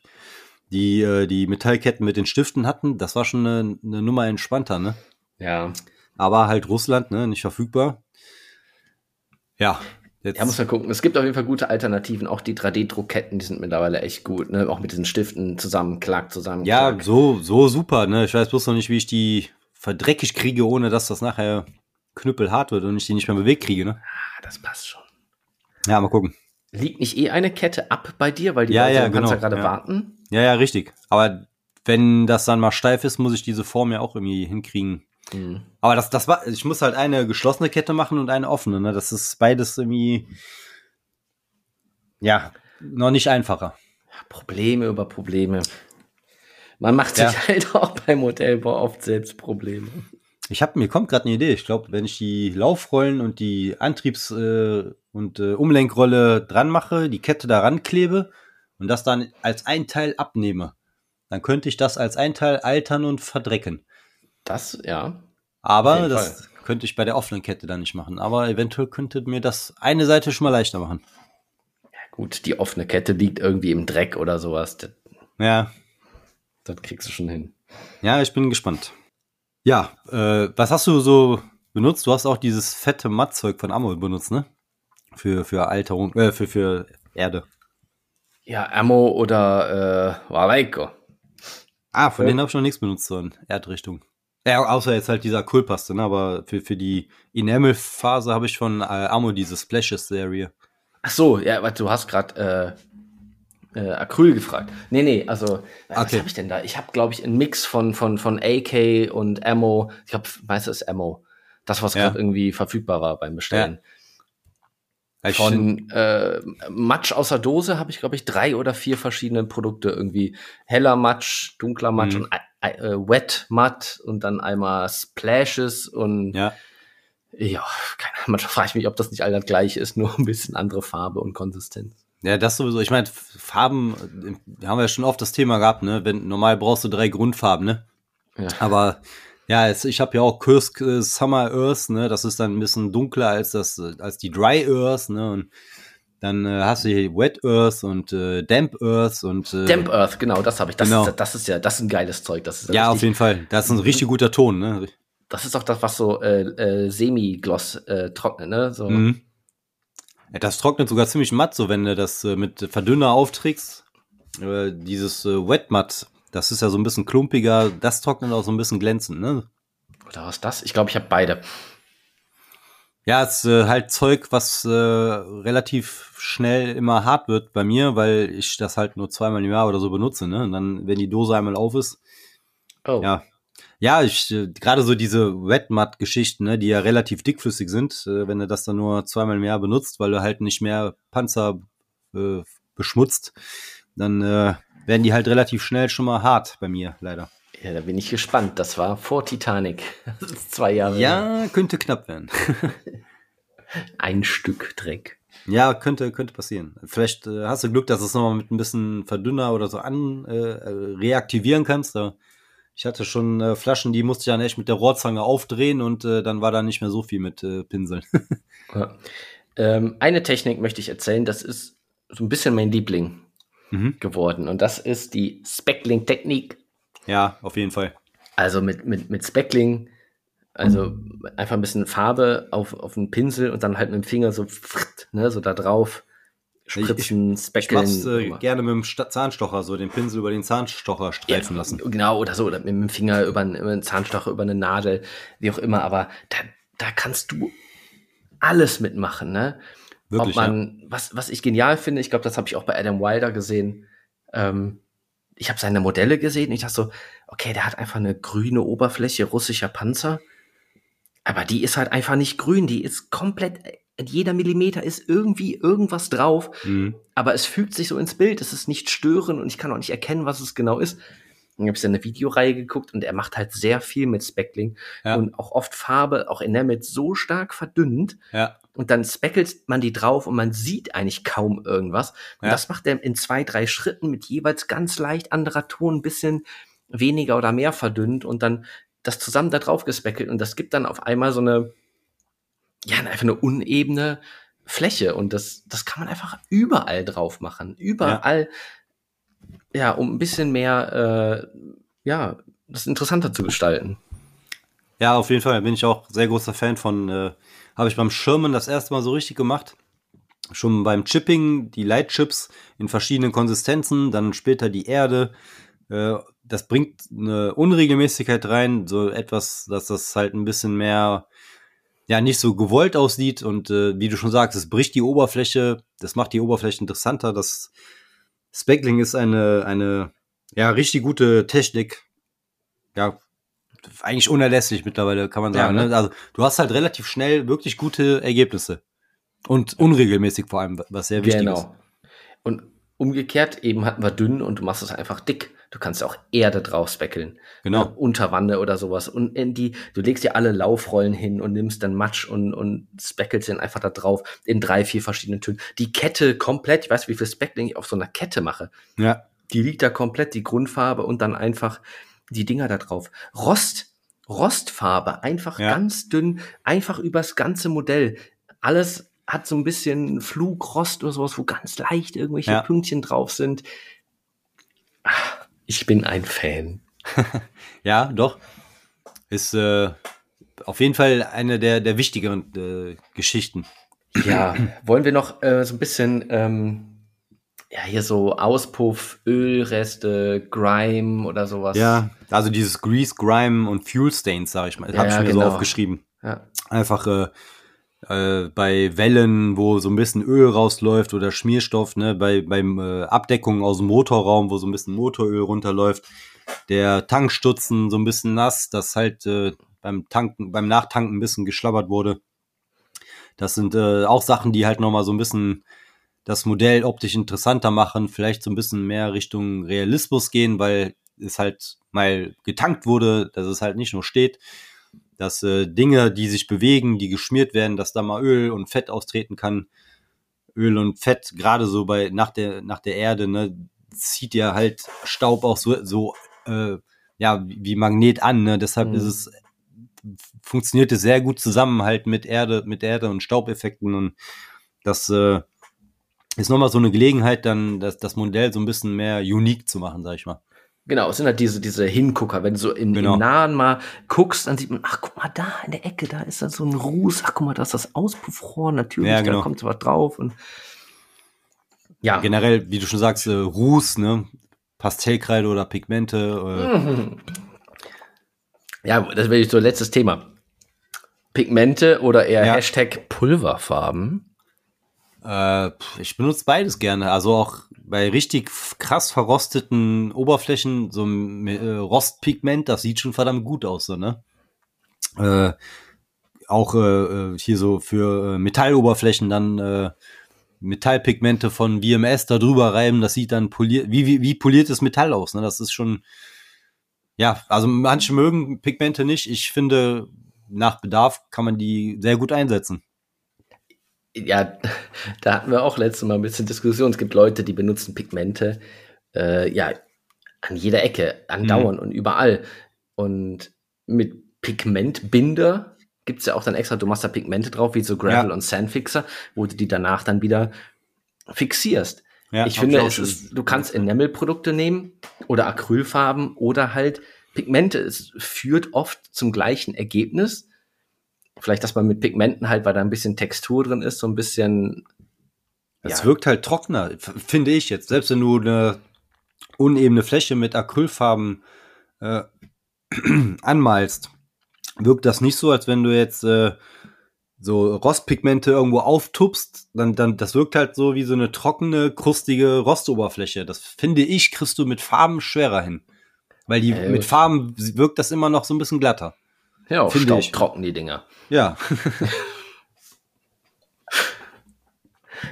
die äh, die Metallketten mit den Stiften hatten. Das war schon eine, eine Nummer entspannter, ne?
Ja.
Aber halt Russland, ne, nicht verfügbar. Ja.
Jetzt. Ja, muss man gucken. Es gibt auf jeden Fall gute Alternativen. Auch die 3D-Druckketten, die sind mittlerweile echt gut, ne? Auch mit diesen Stiften zusammen, klack, zusammen.
Ja, so, so super, ne? Ich weiß bloß noch nicht, wie ich die verdreckig kriege, ohne dass das nachher knüppelhart wird und ich die nicht mehr bewegt kriege, ne?
Ah, das passt schon.
Ja, mal gucken.
Liegt nicht eh eine Kette ab bei dir, weil die
ja,
Leute
ja, genau,
gerade
ja.
warten?
Ja, ja, richtig. Aber wenn das dann mal steif ist, muss ich diese Form ja auch irgendwie hinkriegen.
Mhm.
Aber das, das war, ich muss halt eine geschlossene Kette machen und eine offene, ne? Das ist beides irgendwie, ja, noch nicht einfacher.
Probleme über Probleme. Man macht sich
Ja. <laughs>
halt auch beim Modellbau oft selbst Probleme.
Ich habe mir kommt gerade eine Idee. Ich glaube, wenn ich die Laufrollen und die Antriebs- äh, und äh, Umlenkrolle dran mache, die Kette daran klebe und das dann als ein Teil abnehme, dann könnte ich das als ein Teil altern und verdrecken.
Das, ja.
Aber das könnte ich bei der offenen Kette dann nicht machen. Aber eventuell könnte mir das eine Seite schon mal leichter machen.
Gut, die offene Kette liegt irgendwie im Dreck oder sowas. Das,
Ja,
das kriegst du schon hin.
ja, ich bin gespannt. Ja, äh, was hast du so benutzt? Du hast auch dieses fette Mattzeug von Amol benutzt, ne? Für, für Alterung, äh, für, für Erde.
Ja, Ammo oder äh, Waleiko.
Ah, von
Ja.
denen habe ich noch nichts benutzt, so in Erdrichtung. Ja, außer jetzt halt dieser Kohlpaste, ne? Aber für, für die Enamel-Phase habe ich von äh, Amo diese Splashes-Serie.
Ach so, ja, warte, du hast gerade äh, äh, Acryl gefragt. Nee, nee, also, äh, was
Okay.
habe ich denn da? Ich habe, glaube ich, einen Mix von, von, von AK und Ammo. Ich glaube, meistens ist Ammo. Das, was
Ja.
gerade irgendwie verfügbar war beim Bestellen.
Find-
Von äh, Matsch aus der Dose habe ich, glaube ich, drei oder vier verschiedene Produkte. Irgendwie heller Matsch, dunkler Matsch
Mhm.
und äh, Wet Matt und dann einmal Splashes und ja,
ja,
keine Ahnung, manchmal frage ich mich, ob das nicht all das gleiche ist, nur ein bisschen andere Farbe und Konsistenz.
ja, das sowieso. Ich meine, Farben, äh, wir haben ja schon oft das Thema gehabt, ne? Wenn, normal brauchst du drei Grundfarben, ne?
Ja.
Aber ja, jetzt, ich habe ja auch Kursk äh, Summer Earth, ne? Das ist dann ein bisschen dunkler als das, äh, als die Dry Earth, ne? Und dann äh, hast du hier Wet Earth und äh, Damp Earth und äh,
Damp Earth, genau, das habe ich. Das,
Genau.
ist, das ist ja, das ist ein geiles Zeug. Das ist
Ja, auf
richtig,
jeden Fall. Das ist ein richtig guter Ton, ne?
Das ist auch das, was so äh, äh, Semi-Gloss äh, trocknet, ne? So.
Mhm. Ja, das trocknet sogar ziemlich matt, so wenn du das äh, mit Verdünner aufträgst. Äh, dieses äh, Wet Matt, das ist ja so ein bisschen klumpiger, das trocknet auch so ein bisschen glänzend, ne?
Oder was ist das? Ich glaube, ich habe beide.
Ja, es ist äh, halt Zeug, was äh, relativ schnell immer hart wird bei mir, weil ich das halt nur zweimal im Jahr oder so benutze, ne? Und dann, wenn die Dose einmal auf ist,
Oh.
ja. Ja, ich, äh, gerade so diese Wet Matt Geschichten, ne, die ja relativ dickflüssig sind, äh, wenn du das dann nur zweimal im Jahr benutzt, weil du halt nicht mehr Panzer äh, beschmutzt, dann äh, werden die halt relativ schnell schon mal hart bei mir, leider.
Ja, da bin ich gespannt. Das war vor Titanic. <laughs> Das ist zwei Jahre.
Ja, könnte knapp werden. <laughs>
Ein Stück Dreck.
Ja, könnte, könnte passieren. Vielleicht äh, hast du Glück, dass du es nochmal mit ein bisschen Verdünner oder so an äh, äh, reaktivieren kannst. Ich hatte schon äh, Flaschen, die musste ich dann echt mit der Rohrzange aufdrehen und äh, dann war da nicht mehr so viel mit äh, Pinseln. <laughs>
Ja. Ähm, eine Technik möchte ich erzählen, das ist so ein bisschen mein Liebling
mhm.
geworden. Und das ist die Speckling-Technik.
Ja, auf jeden Fall.
Also mit, mit, mit Speckling, also einfach ein bisschen Farbe auf, auf den Pinsel und dann halt mit dem Finger so, fritt, ne, so da drauf spritzen,
Ich
Speckeln.
mach's äh, gerne mit dem Sta Zahnstocher, so den Pinsel über den Zahnstocher streifen
Ja,
lassen.
Genau, oder so, oder mit dem Finger über, einen- über einen Zahnstocher, über eine Nadel, wie auch immer, aber da, da kannst du alles mitmachen, ne?
Wirklich,
Ob man, was, was ich genial finde, ich glaube, das habe ich auch bei Adam Wilder gesehen. Ähm, ich habe seine Modelle gesehen und ich dachte so, okay, der hat einfach eine grüne Oberfläche, russischer Panzer. Aber die ist halt einfach nicht grün, die ist komplett jeder Millimeter ist irgendwie irgendwas drauf, mhm. aber es fügt sich so ins Bild, es ist nicht störend und ich kann auch nicht erkennen, was es genau ist. Dann habe ich eine Videoreihe geguckt und er macht halt sehr viel mit Speckling ja. und auch oft Farbe, auch Enamel so stark verdünnt.
Ja.
Und dann speckelt man die drauf und man sieht eigentlich kaum irgendwas. Und ja. das macht er in zwei, drei Schritten mit jeweils ganz leicht anderer Ton, ein bisschen weniger oder mehr verdünnt und dann das zusammen da drauf gespeckelt und das gibt dann auf einmal so eine, ja, einfach eine unebene Fläche und das, das kann man einfach überall drauf machen. Überall, ja, ja um ein bisschen mehr, äh, ja, das interessanter zu gestalten.
Ja, auf jeden Fall bin ich auch sehr großer Fan von, äh, habe ich beim Schirmen das erste Mal so richtig gemacht. Schon beim Chipping, die Lightchips in verschiedenen Konsistenzen, dann später die Erde. Äh, das bringt eine Unregelmäßigkeit rein, so etwas, dass das halt ein bisschen mehr, ja, nicht so gewollt aussieht und äh, wie du schon sagst, es bricht die Oberfläche, das macht die Oberfläche interessanter. Das Speckling ist eine, eine, ja, richtig gute Technik. Ja, eigentlich unerlässlich mittlerweile, kann man sagen. Ja, ne? ne? Also du hast halt relativ schnell wirklich gute Ergebnisse. Und unregelmäßig vor allem, was sehr wichtig genau. ist.
Und umgekehrt, eben hatten wir dünn und du machst es einfach dick. Du kannst auch Erde drauf speckeln.
Genau.
Ne, Unterwanne oder sowas. Und in die, du legst dir alle Laufrollen hin und nimmst dann Matsch und, und speckelst den einfach da drauf in drei, vier verschiedenen Tönen. Die Kette komplett, ich weiß, wie viel Speckling ich auf so einer Kette mache.
Ja.
Die liegt da komplett, die Grundfarbe und dann einfach die Dinger da drauf. Rost, Rostfarbe, einfach ja. ganz dünn, einfach übers ganze Modell. Alles hat so ein bisschen Flugrost oder sowas, wo ganz leicht irgendwelche ja. Pünktchen drauf sind. Ich bin ein Fan. <laughs>
ja, doch. Ist äh, auf jeden Fall eine der, der wichtigeren äh, Geschichten.
Ja, wollen wir noch äh, so ein bisschen, ähm, ja, hier so Auspuff, Ölreste, Grime oder sowas.
Ja, also dieses Grease, Grime und Fuel Stains, sag ich mal. Das ja, habe ich mir genau. so aufgeschrieben.
Ja.
Einfach äh, äh, bei Wellen, wo so ein bisschen Öl rausläuft oder Schmierstoff, ne, bei beim äh, Abdeckung aus dem Motorraum, wo so ein bisschen Motoröl runterläuft, der Tankstutzen so ein bisschen nass, das halt äh, beim Tanken, beim Nachtanken ein bisschen geschlabbert wurde. Das sind äh, auch Sachen, die halt nochmal so ein bisschen das Modell optisch interessanter machen, vielleicht so ein bisschen mehr Richtung Realismus gehen, weil es halt mal getankt wurde, dass es halt nicht nur steht dass äh, Dinge, die sich bewegen, die geschmiert werden, dass da mal Öl und Fett austreten kann. Öl und Fett, gerade so bei nach der nach der Erde, ne, zieht ja halt Staub auch so so äh, ja wie Magnet an. Ne? Deshalb mhm. ist es funktioniert es sehr gut zusammen halt mit Erde mit Erde und Staubeffekten und das äh, ist nochmal so eine Gelegenheit, dann das, das Modell so ein bisschen mehr unique zu machen, sag ich mal.
Genau, es sind halt diese, diese Hingucker. Wenn du so in, genau. im Nahen mal guckst, dann sieht man, ach, guck mal, da in der Ecke, da ist dann so ein Ruß. Ach, guck mal, da ist das Auspuffrohr. Natürlich, ja, genau. da kommt was drauf. Und
ja. Generell, wie du schon sagst, äh, Ruß, ne? Pastellkreide oder Pigmente. Äh. Mhm.
Ja, das wäre so letztes Thema. Pigmente oder eher ja. Hashtag Pulverfarben.
Äh, ich benutze beides gerne. Also auch bei richtig krass verrosteten Oberflächen, so ein äh, Rostpigment, das sieht schon verdammt gut aus, so, ne? Äh, auch äh, äh hier so für äh, Metalloberflächen dann äh, Metallpigmente von VMS da drüber reiben, das sieht dann poliert, wie, wie, wie poliertes Metall aus, ne? Das ist schon, ja, also manche mögen Pigmente nicht. Ich finde, nach Bedarf kann man die sehr gut einsetzen
ja, da hatten wir auch letztes Mal ein bisschen Diskussion. Es gibt Leute, die benutzen Pigmente, äh, ja, an jeder Ecke, andauernd mhm. und überall. Und mit Pigmentbinder gibt es ja auch dann extra, du machst da Pigmente drauf, wie so Gravel ja. und Sandfixer, wo du die danach dann wieder fixierst. Ja, ich finde, es ist, du kannst Enamel-Produkte nehmen oder Acrylfarben oder halt Pigmente. Es führt oft zum gleichen Ergebnis, Vielleicht, dass man mit Pigmenten halt, weil da ein bisschen Textur drin ist, so ein bisschen.
Es ja. wirkt halt trockener, finde ich jetzt. Selbst wenn du eine unebene Fläche mit Acrylfarben äh, <clears throat> anmalst, wirkt das nicht so, als wenn du jetzt äh, so Rostpigmente irgendwo auftupst, dann, dann, das wirkt halt so wie so eine trockene, krustige Rostoberfläche. Das finde ich, kriegst du mit Farben schwerer hin. Weil die, äh, mit Farben wirkt das immer noch so ein bisschen glatter.
Ja, auch trocken die Dinger.
Ja. <laughs>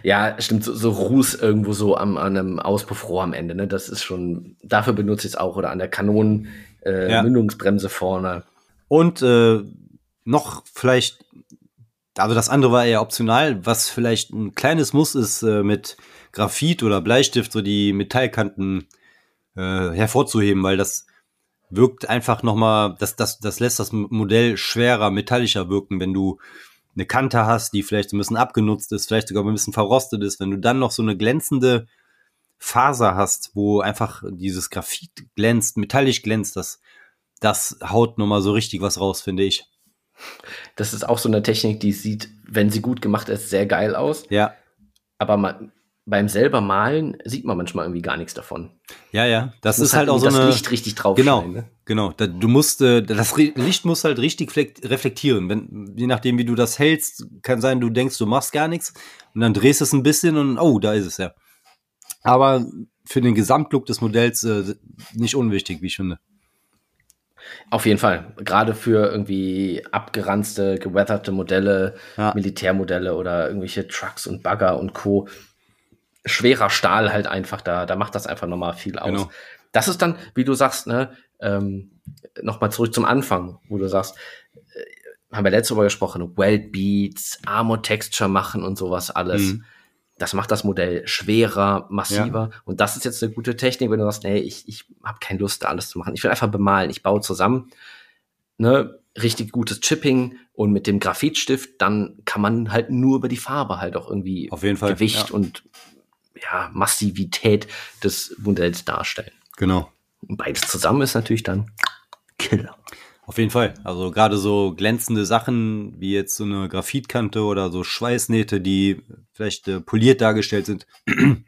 Ja, stimmt, so, so Ruß irgendwo so am, an einem Auspuffrohr am Ende, ne? Das ist schon, dafür benutze ich es auch oder an der Kanonen-Mündungsbremse äh, ja. vorne.
Und äh, noch vielleicht, also das andere war eher optional, was vielleicht ein kleines Muss ist, äh, mit Graphit oder Bleistift so die Metallkanten äh, hervorzuheben, weil das wirkt einfach nochmal, das, das, das lässt das Modell schwerer, metallischer wirken, wenn du eine Kante hast, die vielleicht ein bisschen abgenutzt ist, vielleicht sogar ein bisschen verrostet ist, wenn du dann noch so eine glänzende Faser hast, wo einfach dieses Graphit glänzt, metallisch glänzt, das, das haut nochmal so richtig was raus, finde ich.
Das ist auch so eine Technik, die sieht, wenn sie gut gemacht ist, sehr geil aus.
Ja.
Aber man, beim selber malen sieht man manchmal irgendwie gar nichts davon.
Ja, ja, das, das ist halt, halt auch so das eine
Licht richtig drauf.
Genau, ne? genau. Da, du musst, äh, das Licht muss halt richtig reflektieren. Wenn, je nachdem, wie du das hältst, kann sein, du denkst, du machst gar nichts und dann drehst es ein bisschen und oh, da ist es ja. Aber für den Gesamtlook des Modells äh, nicht unwichtig, wie ich finde.
Auf jeden Fall. Gerade für irgendwie abgeranzte, geweatherte Modelle, ja. Militärmodelle oder irgendwelche Trucks und Bagger und Co schwerer Stahl halt einfach da, da macht das einfach nochmal viel aus. Genau. Das ist dann, wie du sagst, ne, ähm, nochmal zurück zum Anfang, wo du sagst, äh, haben wir letzte Woche gesprochen, Weld Beats, Armor Texture machen und sowas alles. Mhm. Das macht das Modell schwerer, massiver. Ja. Und das ist jetzt eine gute Technik, wenn du sagst, nee, ich, ich habe keine Lust, da alles zu machen. Ich will einfach bemalen. Ich baue zusammen. Ne, richtig gutes Chipping und mit dem Graphitstift, dann kann man halt nur über die Farbe halt auch irgendwie
Auf jeden Fall,
Gewicht ja. und ja, Massivität des Modells darstellen.
Genau.
Und beides zusammen ist natürlich dann Killer.
Auf jeden Fall. Also gerade so glänzende Sachen wie jetzt so eine Graphitkante oder so Schweißnähte, die vielleicht äh, poliert dargestellt sind. <clears throat>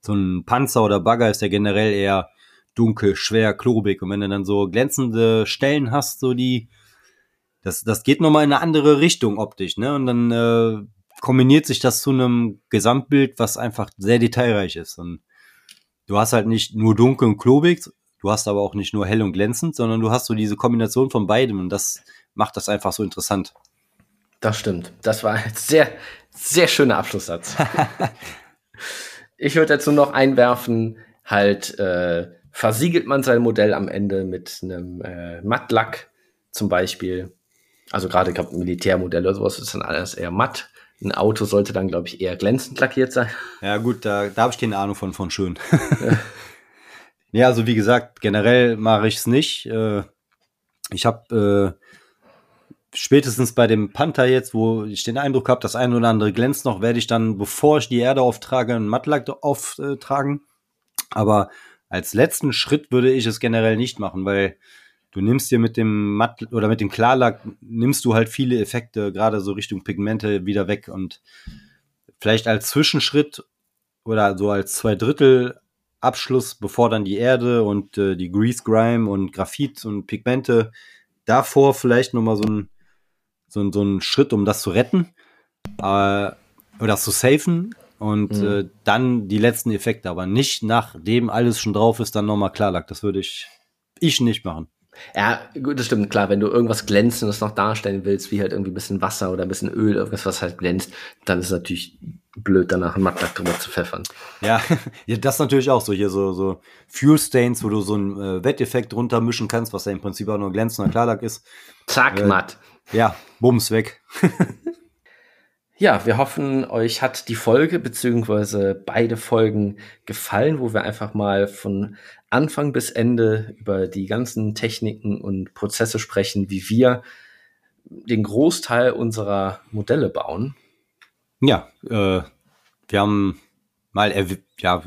so ein Panzer oder Bagger ist ja generell eher dunkel, schwer, klobig. Und wenn du dann so glänzende Stellen hast, so die, das, das geht nochmal in eine andere Richtung optisch, ne? Und dann äh, kombiniert sich das zu einem Gesamtbild, was einfach sehr detailreich ist. Und du hast halt nicht nur dunkel und klobig, du hast aber auch nicht nur hell und glänzend, sondern du hast so diese Kombination von beidem und das macht das einfach so interessant.
Das stimmt. Das war ein sehr, sehr schöner Abschlusssatz. <laughs> ich würde dazu noch einwerfen, halt äh, versiegelt man sein Modell am Ende mit einem äh, Mattlack zum Beispiel. Also gerade Militärmodelle oder sowas ist dann alles eher matt. Ein Auto sollte dann, glaube ich, eher glänzend lackiert sein.
Ja, gut, da, da habe ich keine Ahnung von, von schön. ja. <laughs> ja, also wie gesagt, generell mache ich es nicht. Äh, ich habe äh, spätestens bei dem Panther jetzt, wo ich den Eindruck habe, das eine oder andere glänzt noch, werde ich dann, bevor ich die Erde auftrage, einen Mattlack auftragen. Aber als letzten Schritt würde ich es generell nicht machen, weil du nimmst dir mit dem Matt oder mit dem Klarlack nimmst du halt viele Effekte, gerade so Richtung Pigmente wieder weg und vielleicht als Zwischenschritt oder so als zwei Drittel Abschluss, bevor dann die Erde und äh, die Grease Grime und Graphit und Pigmente davor vielleicht nochmal so ein, so, ein, so ein Schritt, um das zu retten äh, oder zu safen und mhm. äh, dann die letzten Effekte, aber nicht nachdem alles schon drauf ist, dann nochmal Klarlack. Das würde ich, ich nicht machen.
Ja, gut, das stimmt, klar. Wenn du irgendwas Glänzendes noch darstellen willst, wie halt irgendwie ein bisschen Wasser oder ein bisschen Öl, irgendwas, was halt glänzt, dann ist es natürlich blöd, danach einen Mattlack drüber zu pfeffern.
Ja, <laughs> das natürlich auch so. Hier so, so Fuel Stains, wo du so einen äh, Wetteffekt drunter mischen kannst, was ja im Prinzip auch nur glänzender Klarlack ist.
Zack, äh, matt.
Ja, bums weg. <laughs>
Ja, wir hoffen, euch hat die Folge beziehungsweise beide Folgen gefallen, wo wir einfach mal von Anfang bis Ende über die ganzen Techniken und Prozesse sprechen, wie wir den Großteil unserer Modelle bauen.
Ja, äh, wir haben mal erw ja,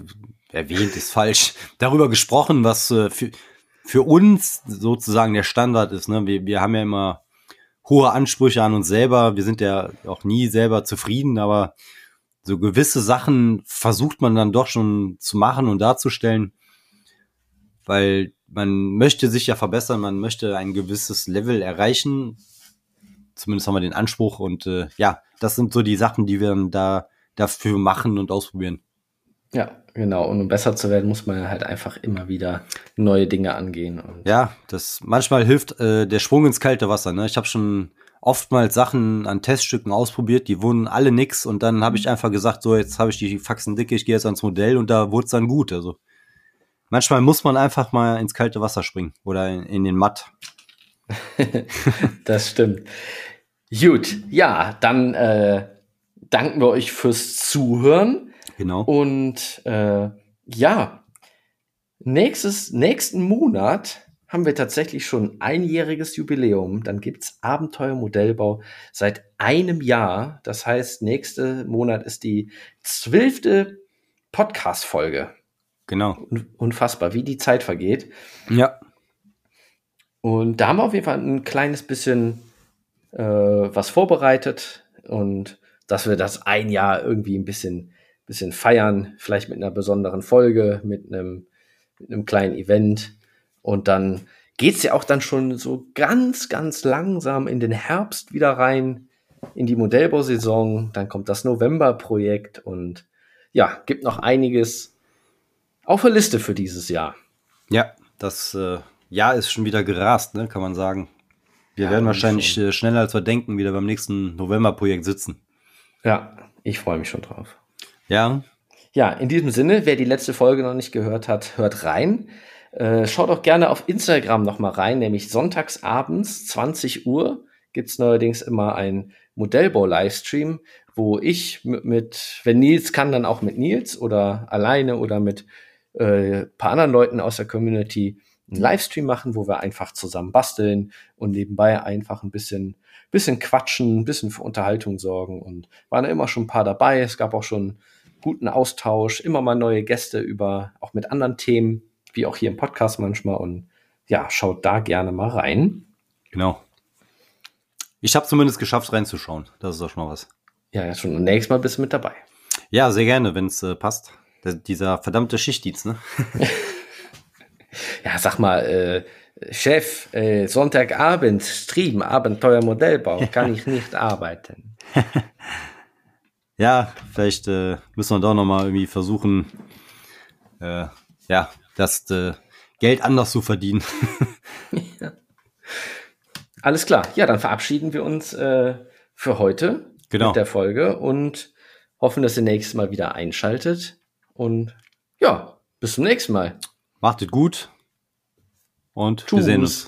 erwähnt, ist falsch, <laughs> darüber gesprochen, was äh, für, für uns sozusagen der Standard ist. Ne? Wir, wir haben ja immer hohe Ansprüche an uns selber. Wir sind ja auch nie selber zufrieden, aber so gewisse Sachen versucht man dann doch schon zu machen und darzustellen, weil man möchte sich ja verbessern, man möchte ein gewisses Level erreichen. Zumindest haben wir den Anspruch und äh, ja, das sind so die Sachen, die wir dann da dafür machen und ausprobieren.
Ja, genau. Und um besser zu werden, muss man halt einfach immer wieder neue Dinge angehen.
ja, das manchmal hilft äh, der Sprung ins kalte Wasser. Ne? Ich habe schon oftmals Sachen an Teststücken ausprobiert, die wurden alle nix und dann habe ich einfach gesagt, so jetzt habe ich die Faxen dicke, ich gehe jetzt ans Modell und da wurde es dann gut. Also manchmal muss man einfach mal ins kalte Wasser springen oder in, in den Matt. <laughs>
das stimmt. Gut, ja, dann äh, danken wir euch fürs Zuhören.
Genau.
Und äh, ja, nächstes, nächsten Monat haben wir tatsächlich schon einjähriges Jubiläum. Dann gibt's Abenteuer-Modellbau seit einem Jahr. Das heißt, nächste Monat ist die zwölfte Podcast-Folge.
Genau.
Unfassbar, wie die Zeit vergeht.
Ja.
Und da haben wir auf jeden Fall ein kleines bisschen äh, was vorbereitet und dass wir das ein Jahr irgendwie ein bisschen, bisschen feiern, vielleicht mit einer besonderen Folge, mit einem, mit einem kleinen Event. Und dann geht's ja auch dann schon so ganz, ganz langsam in den Herbst wieder rein, in die Modellbausaison. Dann kommt das November-Projekt und ja, gibt noch einiges auf der Liste für dieses Jahr.
Ja, das äh, Jahr ist schon wieder gerast, ne, kann man sagen. Wir ja, werden wahrscheinlich äh, schneller als wir denken wieder beim nächsten November-Projekt sitzen.
Ja, ich freue mich schon drauf.
Ja.
Ja, in diesem Sinne, wer die letzte Folge noch nicht gehört hat, hört rein. Äh, schaut auch gerne auf Instagram noch mal rein, nämlich sonntags abends 20 Uhr gibt es neuerdings immer ein Modellbau-Livestream, wo ich mit, mit, wenn Nils kann, dann auch mit Nils oder alleine oder mit äh, paar anderen Leuten aus der Community einen Livestream machen, wo wir einfach zusammen basteln und nebenbei einfach ein bisschen, bisschen quatschen, ein bisschen für Unterhaltung sorgen und waren immer schon ein paar dabei. Es gab auch schon guten Austausch, immer mal neue Gäste über, auch mit anderen Themen, wie auch hier im Podcast manchmal und ja, schaut da gerne mal rein.
Genau. Ich habe zumindest geschafft, reinzuschauen. Das ist auch schon mal was.
Ja, ja, schon. Und nächstes Mal bist du mit dabei.
Ja, sehr gerne, wenn es äh, passt. Der, dieser verdammte Schichtdienst, ne? <laughs>
ja, sag mal, äh, Chef, äh, Sonntagabend, Stream, Abenteuermodellbau, kann ich nicht arbeiten. <laughs>
ja, vielleicht äh, müssen wir doch noch mal irgendwie versuchen, äh, ja, das äh, Geld anders zu verdienen. <laughs>
ja. Alles klar. Ja, dann verabschieden wir uns äh, für heute
genau.
mit der Folge und hoffen, dass ihr nächstes Mal wieder einschaltet. Und ja, bis zum nächsten Mal.
Macht es gut und Tschüss. wir sehen uns.